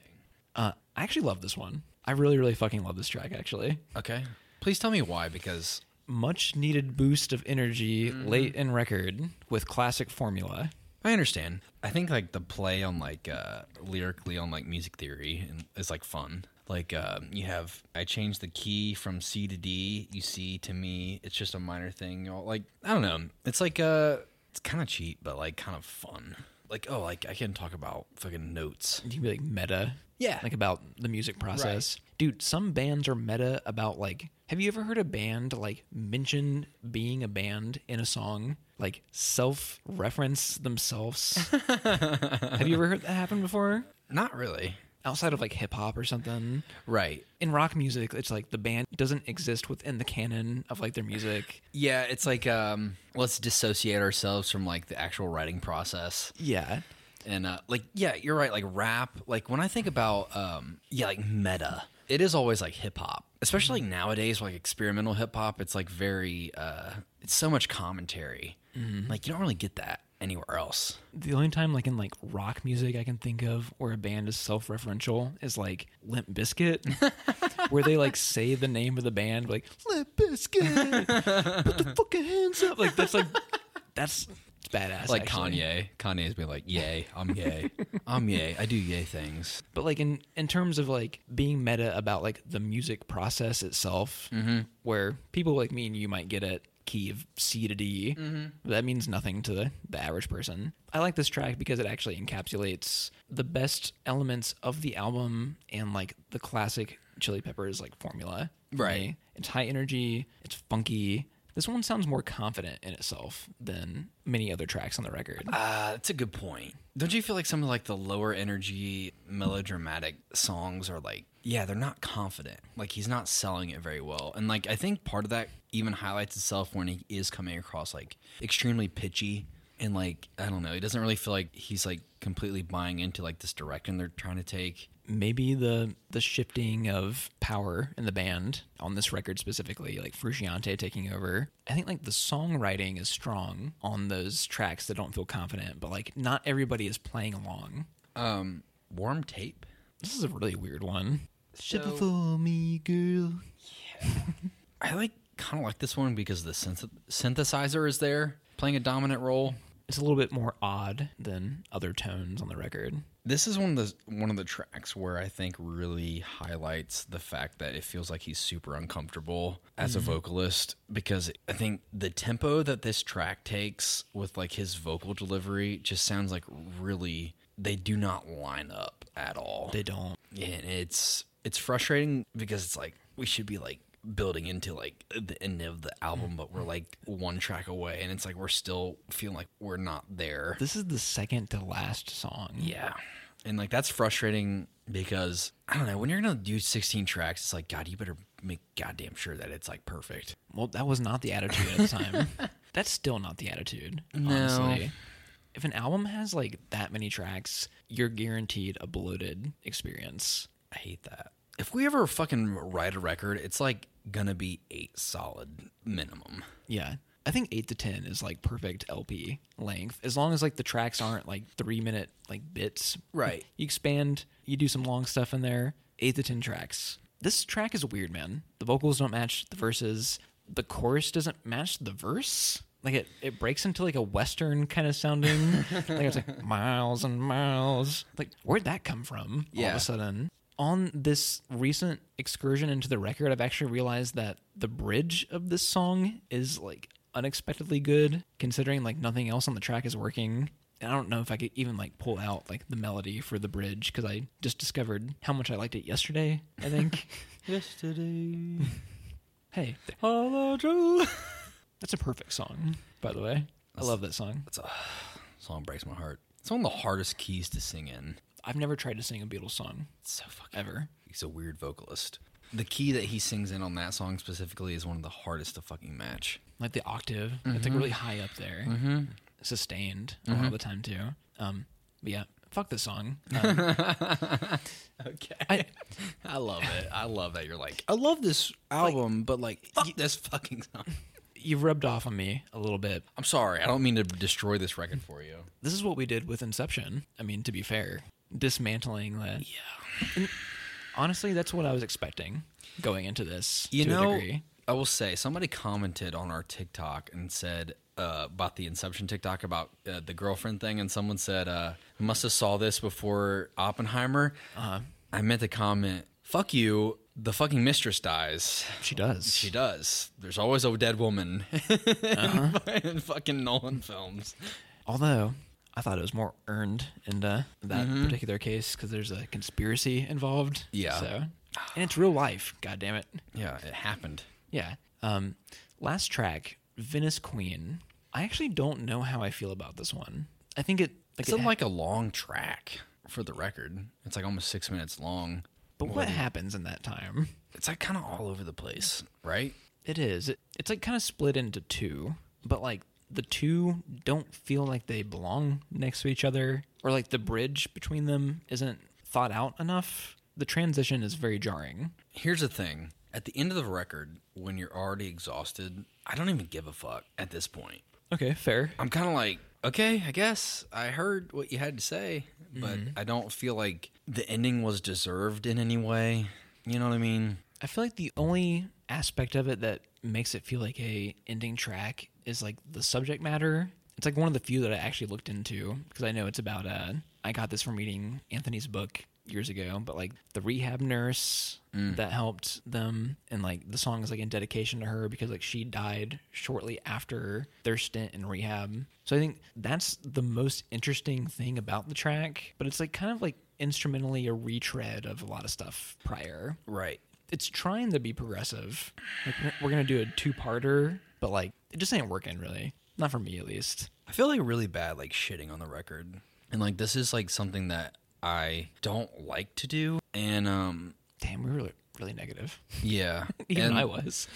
A: Uh, I actually love this one. I really, really fucking love this track, actually.
B: Okay. Please tell me why, because
A: Much needed boost of energy
B: Mm-hmm.
A: late in record with classic formula.
B: I understand. I think like the play on like uh lyrically on like music theory and is like fun. Like uh, you have I changed the key from C to D. You see to me, it's just a minor thing. Like I don't know. It's like uh it's kind of cheap, but like kind of fun. Like oh, like I can talk about fucking notes.
A: You can be like meta.
B: Yeah.
A: Like about the music process. Dude, some bands are meta about like have you ever heard a band like mention being a band in a song? Like self reference themselves? have you ever heard that happen before?
B: Not really.
A: Outside of like hip hop or something.
B: Right.
A: In rock music, it's like the band doesn't exist within the canon of like their music.
B: Yeah, it's like um let's dissociate ourselves from like the actual writing process.
A: Yeah.
B: And uh, like, yeah, you're right. Like rap, like when I think about, um, yeah, like meta, it is always like hip hop, especially like nowadays, like experimental hip hop. It's like very, uh, it's so much commentary. Like you don't really get that anywhere else.
A: The only time, like in like rock music, I can think of where a band is self-referential is like Limp Bizkit, where they like say the name of the band, like Limp Bizkit, put the fucking hands up. Like that's like that's it's badass.
B: Like
A: actually.
B: Kanye, Kanye's been like, "Yay, I'm yay, I'm yay, I do yay things."
A: But like in in terms of like being meta about like the music process itself, mm-hmm. where people like me and you might get it key of C to D, that means nothing to the, the average person. I like this track because it actually encapsulates the best elements of the album and like the classic Chili Peppers like formula. for
B: Right.
A: It's high energy. It's funky. This one sounds more confident in itself than many other tracks on the record.
B: Uh, that's a good point. Don't you feel like some of like the lower energy melodramatic songs are like, yeah, they're not confident. Like he's not selling it very well. And like I think part of that even highlights itself when he is coming across like extremely pitchy and like I don't know, he doesn't really feel like he's like completely buying into like this direction they're trying to take.
A: Maybe the the shifting of power in the band on this record specifically, like Frusciante taking over. I think like the songwriting is strong on those tracks that don't feel confident, but like not everybody is playing along.
B: Um, warm tape.
A: This is a really weird one.
B: So-
A: for me, girl. Yeah.
B: I like kind of like this one because the synth- synthesizer is there playing a dominant role.
A: It's a little bit more odd than other tones on the record.
B: This is one of the one of the tracks where I think really highlights the fact that it feels like he's super uncomfortable as a mm. vocalist because I think the tempo that this track takes with like his vocal delivery just sounds like really they do not line up at all.
A: They don't.
B: and it's it's frustrating because it's like we should be like building into like the end of the album but we're like one track away and it's like we're still feeling like we're not there
A: This is the second to last song.
B: yeah and like that's frustrating because i don't know when you're gonna do 16 tracks it's like god you better make goddamn sure that it's like perfect
A: Well, that was not the attitude at the time. That's still not the attitude,
B: No.
A: honestly. If an album has like that many tracks, you're guaranteed a bloated experience.
B: I hate that if we ever fucking write a record it's like gonna be eight solid minimum
A: Yeah. I think 8 to 10 is like perfect LP length as long as like the tracks aren't like 3 minute like bits.
B: Right.
A: You expand, you do some long stuff in there. 8 to 10 tracks. This track is weird, man. The vocals don't match the verses. The chorus doesn't match the verse. Like it, it breaks into like a western kind of sounding. like it's like miles and miles. Like where'd that come from? All of a sudden. On this recent excursion into the record, I've actually realized that the bridge of this song is like unexpectedly good, considering like nothing else on the track is working. And I don't know if I could even like pull out like the melody for the bridge because I just discovered how much I liked it yesterday. I think.
B: yesterday
A: hey,
B: Hello, Joe.
A: that's a perfect song, by the way. I love that song.
B: That's a song breaks my heart. It's one of the hardest keys to sing in.
A: I've never tried to sing a Beatles song
B: It's so fucking.
A: ever.
B: He's a weird vocalist. The key that he sings in on that song specifically is one of the hardest to fucking match.
A: Like the octave, it's like really high up there, sustained a lot of the time too. Um, but yeah, fuck this song. Um,
B: Okay.
A: I,
B: I love it. I love that you're like, I love this album, but like, fuck this fucking song.
A: you've rubbed off on me a little bit.
B: I'm sorry. I don't mean to destroy this record for you.
A: This is what we did with Inception. I mean, to be fair, dismantling that.
B: Yeah.
A: Honestly, that's what I was expecting going into this.
B: You
A: to
B: know,
A: a degree.
B: I will say somebody commented on our TikTok and said uh, about the Inception TikTok about uh, the girlfriend thing, and someone said uh, must have saw this before Oppenheimer.
A: Uh-huh.
B: I meant to comment, "Fuck you." The fucking mistress dies.
A: she does.
B: She does. There's always a dead woman
A: Uh-huh.
B: in fucking Nolan films.
A: Although I thought it was more earned in uh, that
B: Mm-hmm.
A: particular case because there's a conspiracy involved.
B: Yeah.
A: So, and it's real life. God damn it.
B: Yeah, it happened.
A: Yeah. Um, last track, Venice Queen. I actually don't know how I feel about this one. I think it like
B: It's
A: it ha-
B: like a long track for the record. It's like almost six minutes long.
A: but what happens in that time?
B: It's like kind of all over the place, right?
A: It is. It, it's like kind of split into two, but like the two don't feel like they belong next to each other, or like the bridge between them isn't thought out enough. The transition is very jarring.
B: Here's the thing. At the end of the record, when you're already exhausted, I don't even give a fuck at this point.
A: Okay, fair.
B: I'm kind of like, okay, I guess I heard what you had to say, but mm-hmm. I don't feel like the ending was deserved in any way. You know what I mean?
A: I feel like the only aspect of it that makes it feel like a ending track is like the subject matter. It's like one of the few that I actually looked into because I know it's about uh I got this from reading Anthony's book years ago, but like the rehab nurse that helped them and like the song is like in dedication to her because like she died shortly after their stint in rehab. So I think that's the most interesting thing about the track, but it's like kind of like instrumentally a retread of a lot of stuff prior
B: Right.
A: It's trying to be progressive. Like we're- gonna do a two-parter but like it just ain't working really. Not for me at least.
B: I feel like really bad like shitting on the record. And like this is like something that I don't like to do. And um
A: Damn, we were really, really negative.
B: yeah.
A: Even
B: and,
A: I was.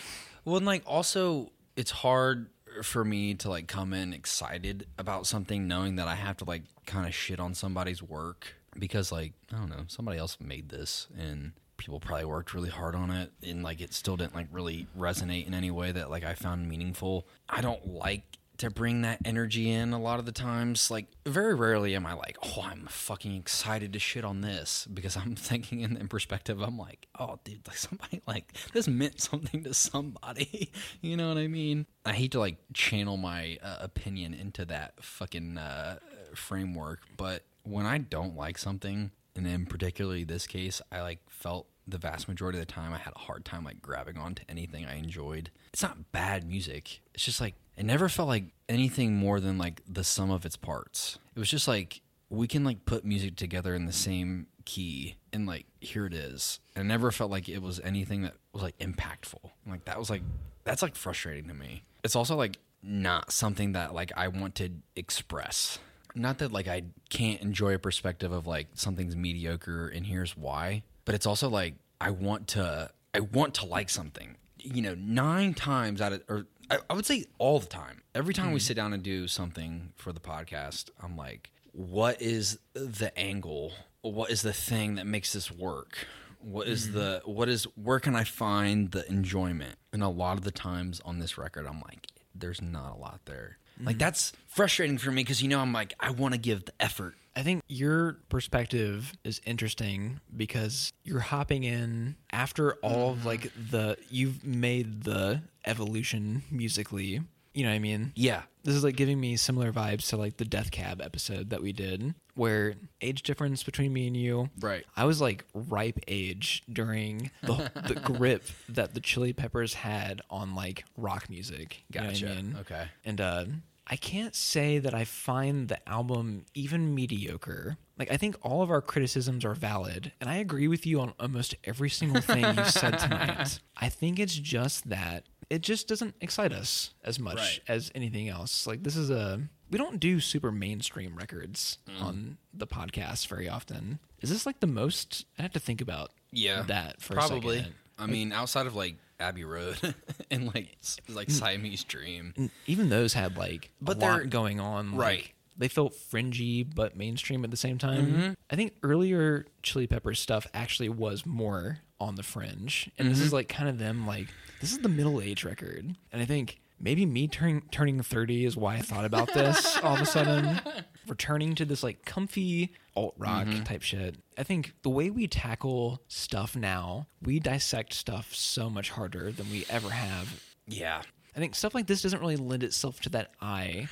B: Well, and like also it's hard for me to like come in excited about something knowing that I have to like kind of shit on somebody's work because like I don't know, somebody else made this and people probably worked really hard on it and like it still didn't like really resonate in any way that like I found meaningful. I don't like to bring that energy in a lot of the times. Like very rarely am I like, oh, I'm fucking excited to shit on this because I'm thinking in, in perspective. I'm like, oh, dude, like somebody like this meant something to somebody. you know what I mean? I hate to like channel my uh, opinion into that fucking uh, framework, but when I don't like something, and in particularly this case, I like felt the vast majority of the time I had a hard time like grabbing onto anything I enjoyed. It's not bad music. It's just like it never felt like anything more than like the sum of its parts. It was just like we can like put music together in the same key and like here it is. And it never felt like it was anything that was like impactful. Like that was like that's like frustrating to me. It's also like not something that like I want to express. Not that like I can't enjoy a perspective of like something's mediocre and here's why, but it's also like I want to I want to like something. You know, nine times out of or I, I would say all the time. Every time we mm-hmm. sit down and do something for the podcast, I'm like, what is the angle? What is the thing that makes this work? What is mm-hmm. the what is where can I find the enjoyment? And a lot of the times on this record, I'm like, there's not a lot there. Like mm-hmm. that's frustrating for me because you know I'm like I want to give the effort.
A: I think your perspective is interesting because you're hopping in after all of mm-hmm. like the you've made the evolution musically. You know what I mean?
B: Yeah,
A: This is like giving me similar vibes to like the Death Cab episode that we did, where age difference between me and you.
B: Right.
A: I was like ripe age during the, the grip that the Chili Peppers had on like rock music. You know what I
B: Gotcha.
A: mean?
B: Okay.
A: And uh, I can't say that I find the album even mediocre. Like, I think all of our criticisms are valid, and I agree with you on almost every single thing you said tonight. I think it's just that it just doesn't excite us as much
B: Right.
A: as anything else. Like, this is a. We don't do super mainstream records
B: Mm.
A: on the podcast very often. Is this like the most? I have to think about
B: Yeah,
A: that for
B: probably.
A: a second.
B: I mean, outside of like Abbey Road and like like Siamese Dream,
A: even those had like
B: But
A: a lot going on. like,
B: Right.
A: They felt fringy but mainstream at the same time.
B: Mm-hmm.
A: I think earlier Chili Peppers stuff actually was more on the fringe, and this is
B: Mm-hmm.
A: like kind of them like this is the middle age record, and I think maybe me turning turning thirty is why I thought about this all of a sudden. Returning to this like comfy alt rock
B: Mm-hmm.
A: type shit. I think the way we tackle stuff now, we dissect stuff so much harder than we ever have
B: yeah,
A: I think stuff like this doesn't really lend itself to that eye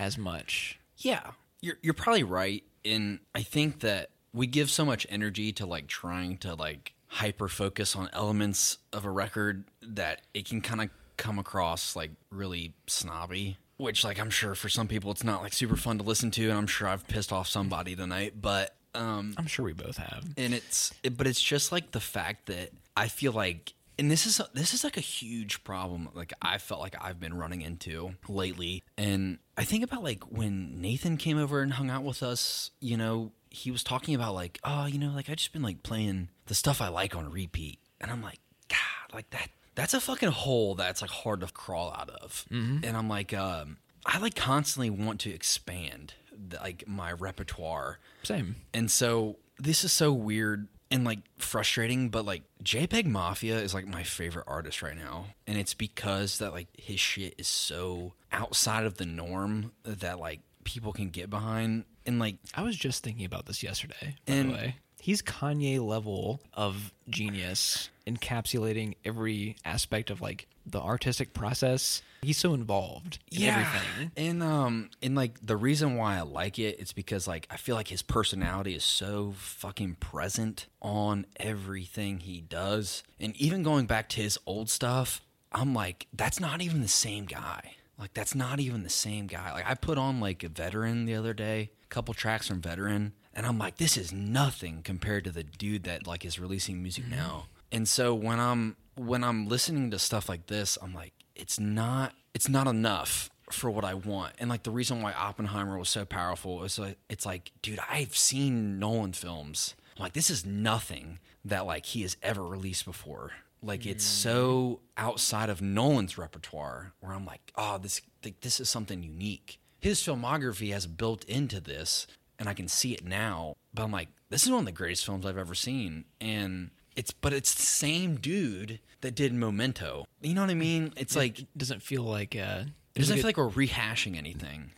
A: as much.
B: Yeah, you're you're probably right. And I think that we give so much energy to like trying to like hyper focus on elements of a record that it can kind of come across like really snobby. Which like I'm sure for some people it's not like super fun to listen to, and I'm sure I've pissed off somebody tonight. But um,
A: I'm sure we both have.
B: and it's it, but it's just like the fact that I feel like and this is this is like a huge problem like I felt like I've been running into lately. And I think about like when Nathan came over and hung out with us you know he was talking about like oh you know like I just been like playing the stuff I like on repeat. And I'm like god like that that's a fucking hole that's like hard to crawl out of. And I'm like um I like constantly want to expand the, like my repertoire.
A: Same.
B: and so this is so weird and like frustrating, but like JPEG Mafia is like my favorite artist right now. And it's because that like his shit is so outside of the norm that like people can get behind. And like
A: I was just thinking about this yesterday, by
B: And-
A: the way. He's Kanye level of genius, encapsulating every aspect of like the artistic process. He's so involved in everything.
B: And um and like the reason why I like it it's because like I feel like his personality is so fucking present on everything he does. And even going back to his old stuff, I'm like that's not even the same guy. Like that's not even the same guy. Like I put on like a veteran the other day, a couple tracks from veteran, and I'm like this is nothing compared to the dude that like is releasing music mm-hmm. now. And so when I'm when I'm listening to stuff like this, I'm like, it's not it's not enough for what I want. And like the reason why Oppenheimer was so powerful is like it's like, dude, I've seen Nolan films. I'm like this is nothing that like he has ever released before. Like it's mm-hmm. so outside of Nolan's repertoire where I'm like, oh, this like, this is something unique. His filmography has built into this and I can see it now. But I'm like, this is one of the greatest films I've ever seen. And it's but it's the same dude that did Memento. You know what I mean? It's like
A: It doesn't feel like uh,
B: it doesn't feel like we're rehashing anything.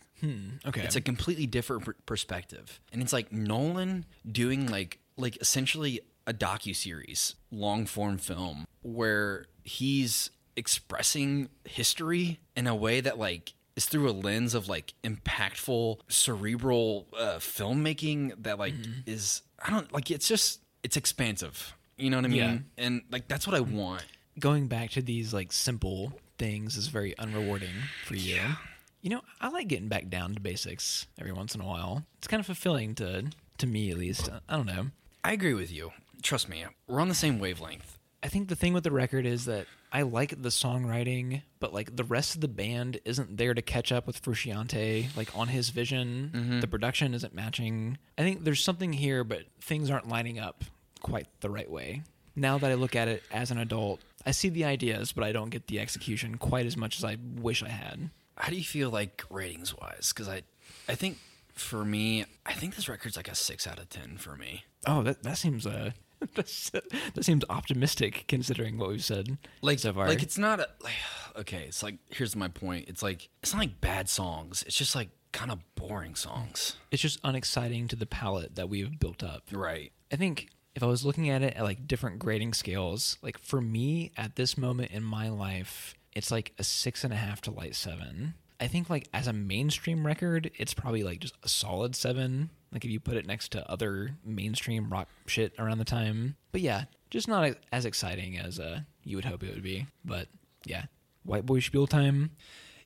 A: okay.
B: It's a completely different per- perspective, and it's like Nolan doing like like essentially a docu series, long form film where he's expressing history in a way that like is through a lens of like impactful cerebral uh, filmmaking that like is I don't like it's just it's expansive. You know what I mean?
A: Yeah.
B: And like that's what I want.
A: going back to these like simple things is very unrewarding for you. You know, I like getting back down to basics every once in a while. It's kind of fulfilling to to me at least. I don't know.
B: I agree with you. Trust me, we're on the same wavelength.
A: I think the thing with the record is that I like the songwriting, but like the rest of the band isn't there to catch up with Frusciante, like on his vision. The production isn't matching. I think there's something here, but things aren't lining up quite the right way. Now that I look at it as an adult, I see the ideas, but I don't get the execution quite as much as I wish I had.
B: How do you feel like ratings wise? Because I, I think for me, I think this record's like a six out of ten for me.
A: Oh, that that seems uh that seems optimistic considering what we've said
B: Like
A: so far.
B: like it's not a, like okay. It's like here's my point. It's like it's not like bad songs. It's just like kind of boring songs.
A: it's just unexciting to the palette that we've built up.
B: Right.
A: I think if I was looking at it at like different grading scales, like for me at this moment in my life, it's like a six and a half to light seven. I think like as a mainstream record, it's probably like just a solid seven. Like if you put it next to other mainstream rock shit around the time. But yeah, just not as exciting as uh, you would hope it would be. But yeah, White Boy Spiel time.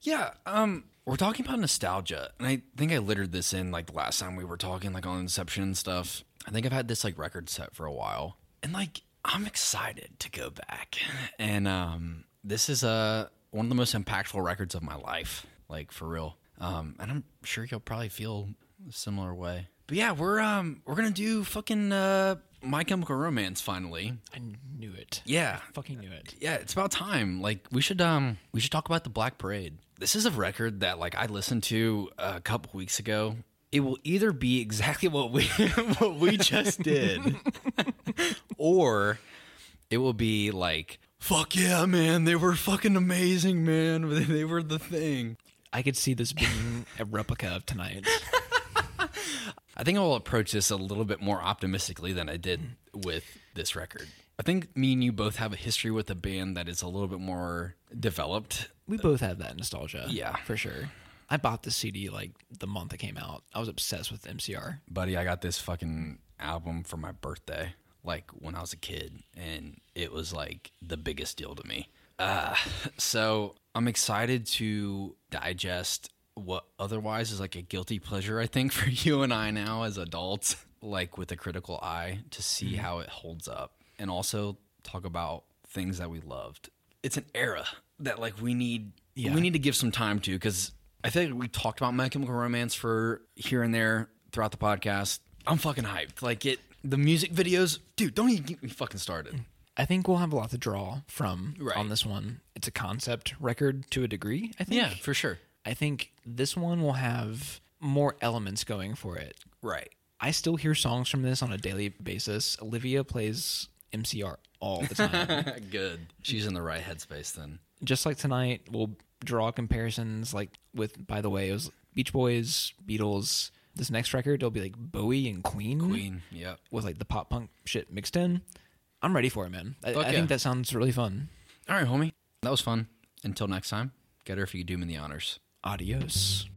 B: Yeah, um, we're talking about nostalgia, and I think I littered this in like the last time we were talking, like on Inception and stuff. I think I've had this like record set for a while, and like I'm excited to go back. And um, this is uh one of the most impactful records of my life, like for real. Um, and I'm sure you'll probably feel a similar way. But yeah, we're um we're gonna do fucking uh My Chemical Romance finally.
A: I knew it.
B: Yeah, I
A: Fucking knew it.
B: yeah, it's about time. Like we should um we should talk about the Black Parade. This is a record that like I listened to a couple weeks ago. It will either be exactly what we what we just did, or it will be like fuck yeah, man, they were fucking amazing, man. They were the thing.
A: I could see this being a replica of tonight.
B: I think I'll approach this a little bit more optimistically than I did with this record. I think me and you both have a history with a band that is a little bit more developed
A: We both have that nostalgia.
B: Yeah.
A: For sure. I bought this CD like the month it came out. I was obsessed with MCR.
B: buddy, I got this fucking album for my birthday, like when I was a kid, and it was like the biggest deal to me. Uh, so I'm excited to digest what otherwise is like a guilty pleasure, I think, for you and I now as adults, like with a critical eye to see mm-hmm. how it holds up and also talk about things that we loved. It's an era that like we need
A: Yeah.
B: we need to give some time to because I think we talked about My Chemical Romance for here and there throughout the podcast. I'm fucking hyped. Like it, the music videos, dude. Don't even get me fucking started. Mm.
A: I think we'll have a lot to draw from
B: Right.
A: on this one. It's a concept record to a degree, I think.
B: Yeah, for sure.
A: I think this one will have more elements going for it.
B: Right.
A: I still hear songs from this on a daily basis. Olivia plays MCR all the time.
B: Good. She's in the right headspace then.
A: Just like tonight, we'll draw comparisons like with by the way, it was Beach Boys, Beatles. This next record it'll be like Bowie and Queen,
B: Queen. Yep.
A: with like the pop punk shit mixed in. I'm ready for it, man. I, I
B: yeah.
A: think that sounds really fun.
B: All right, homie. That was fun. Until next time, get her if you could do me the honors.
A: Adios.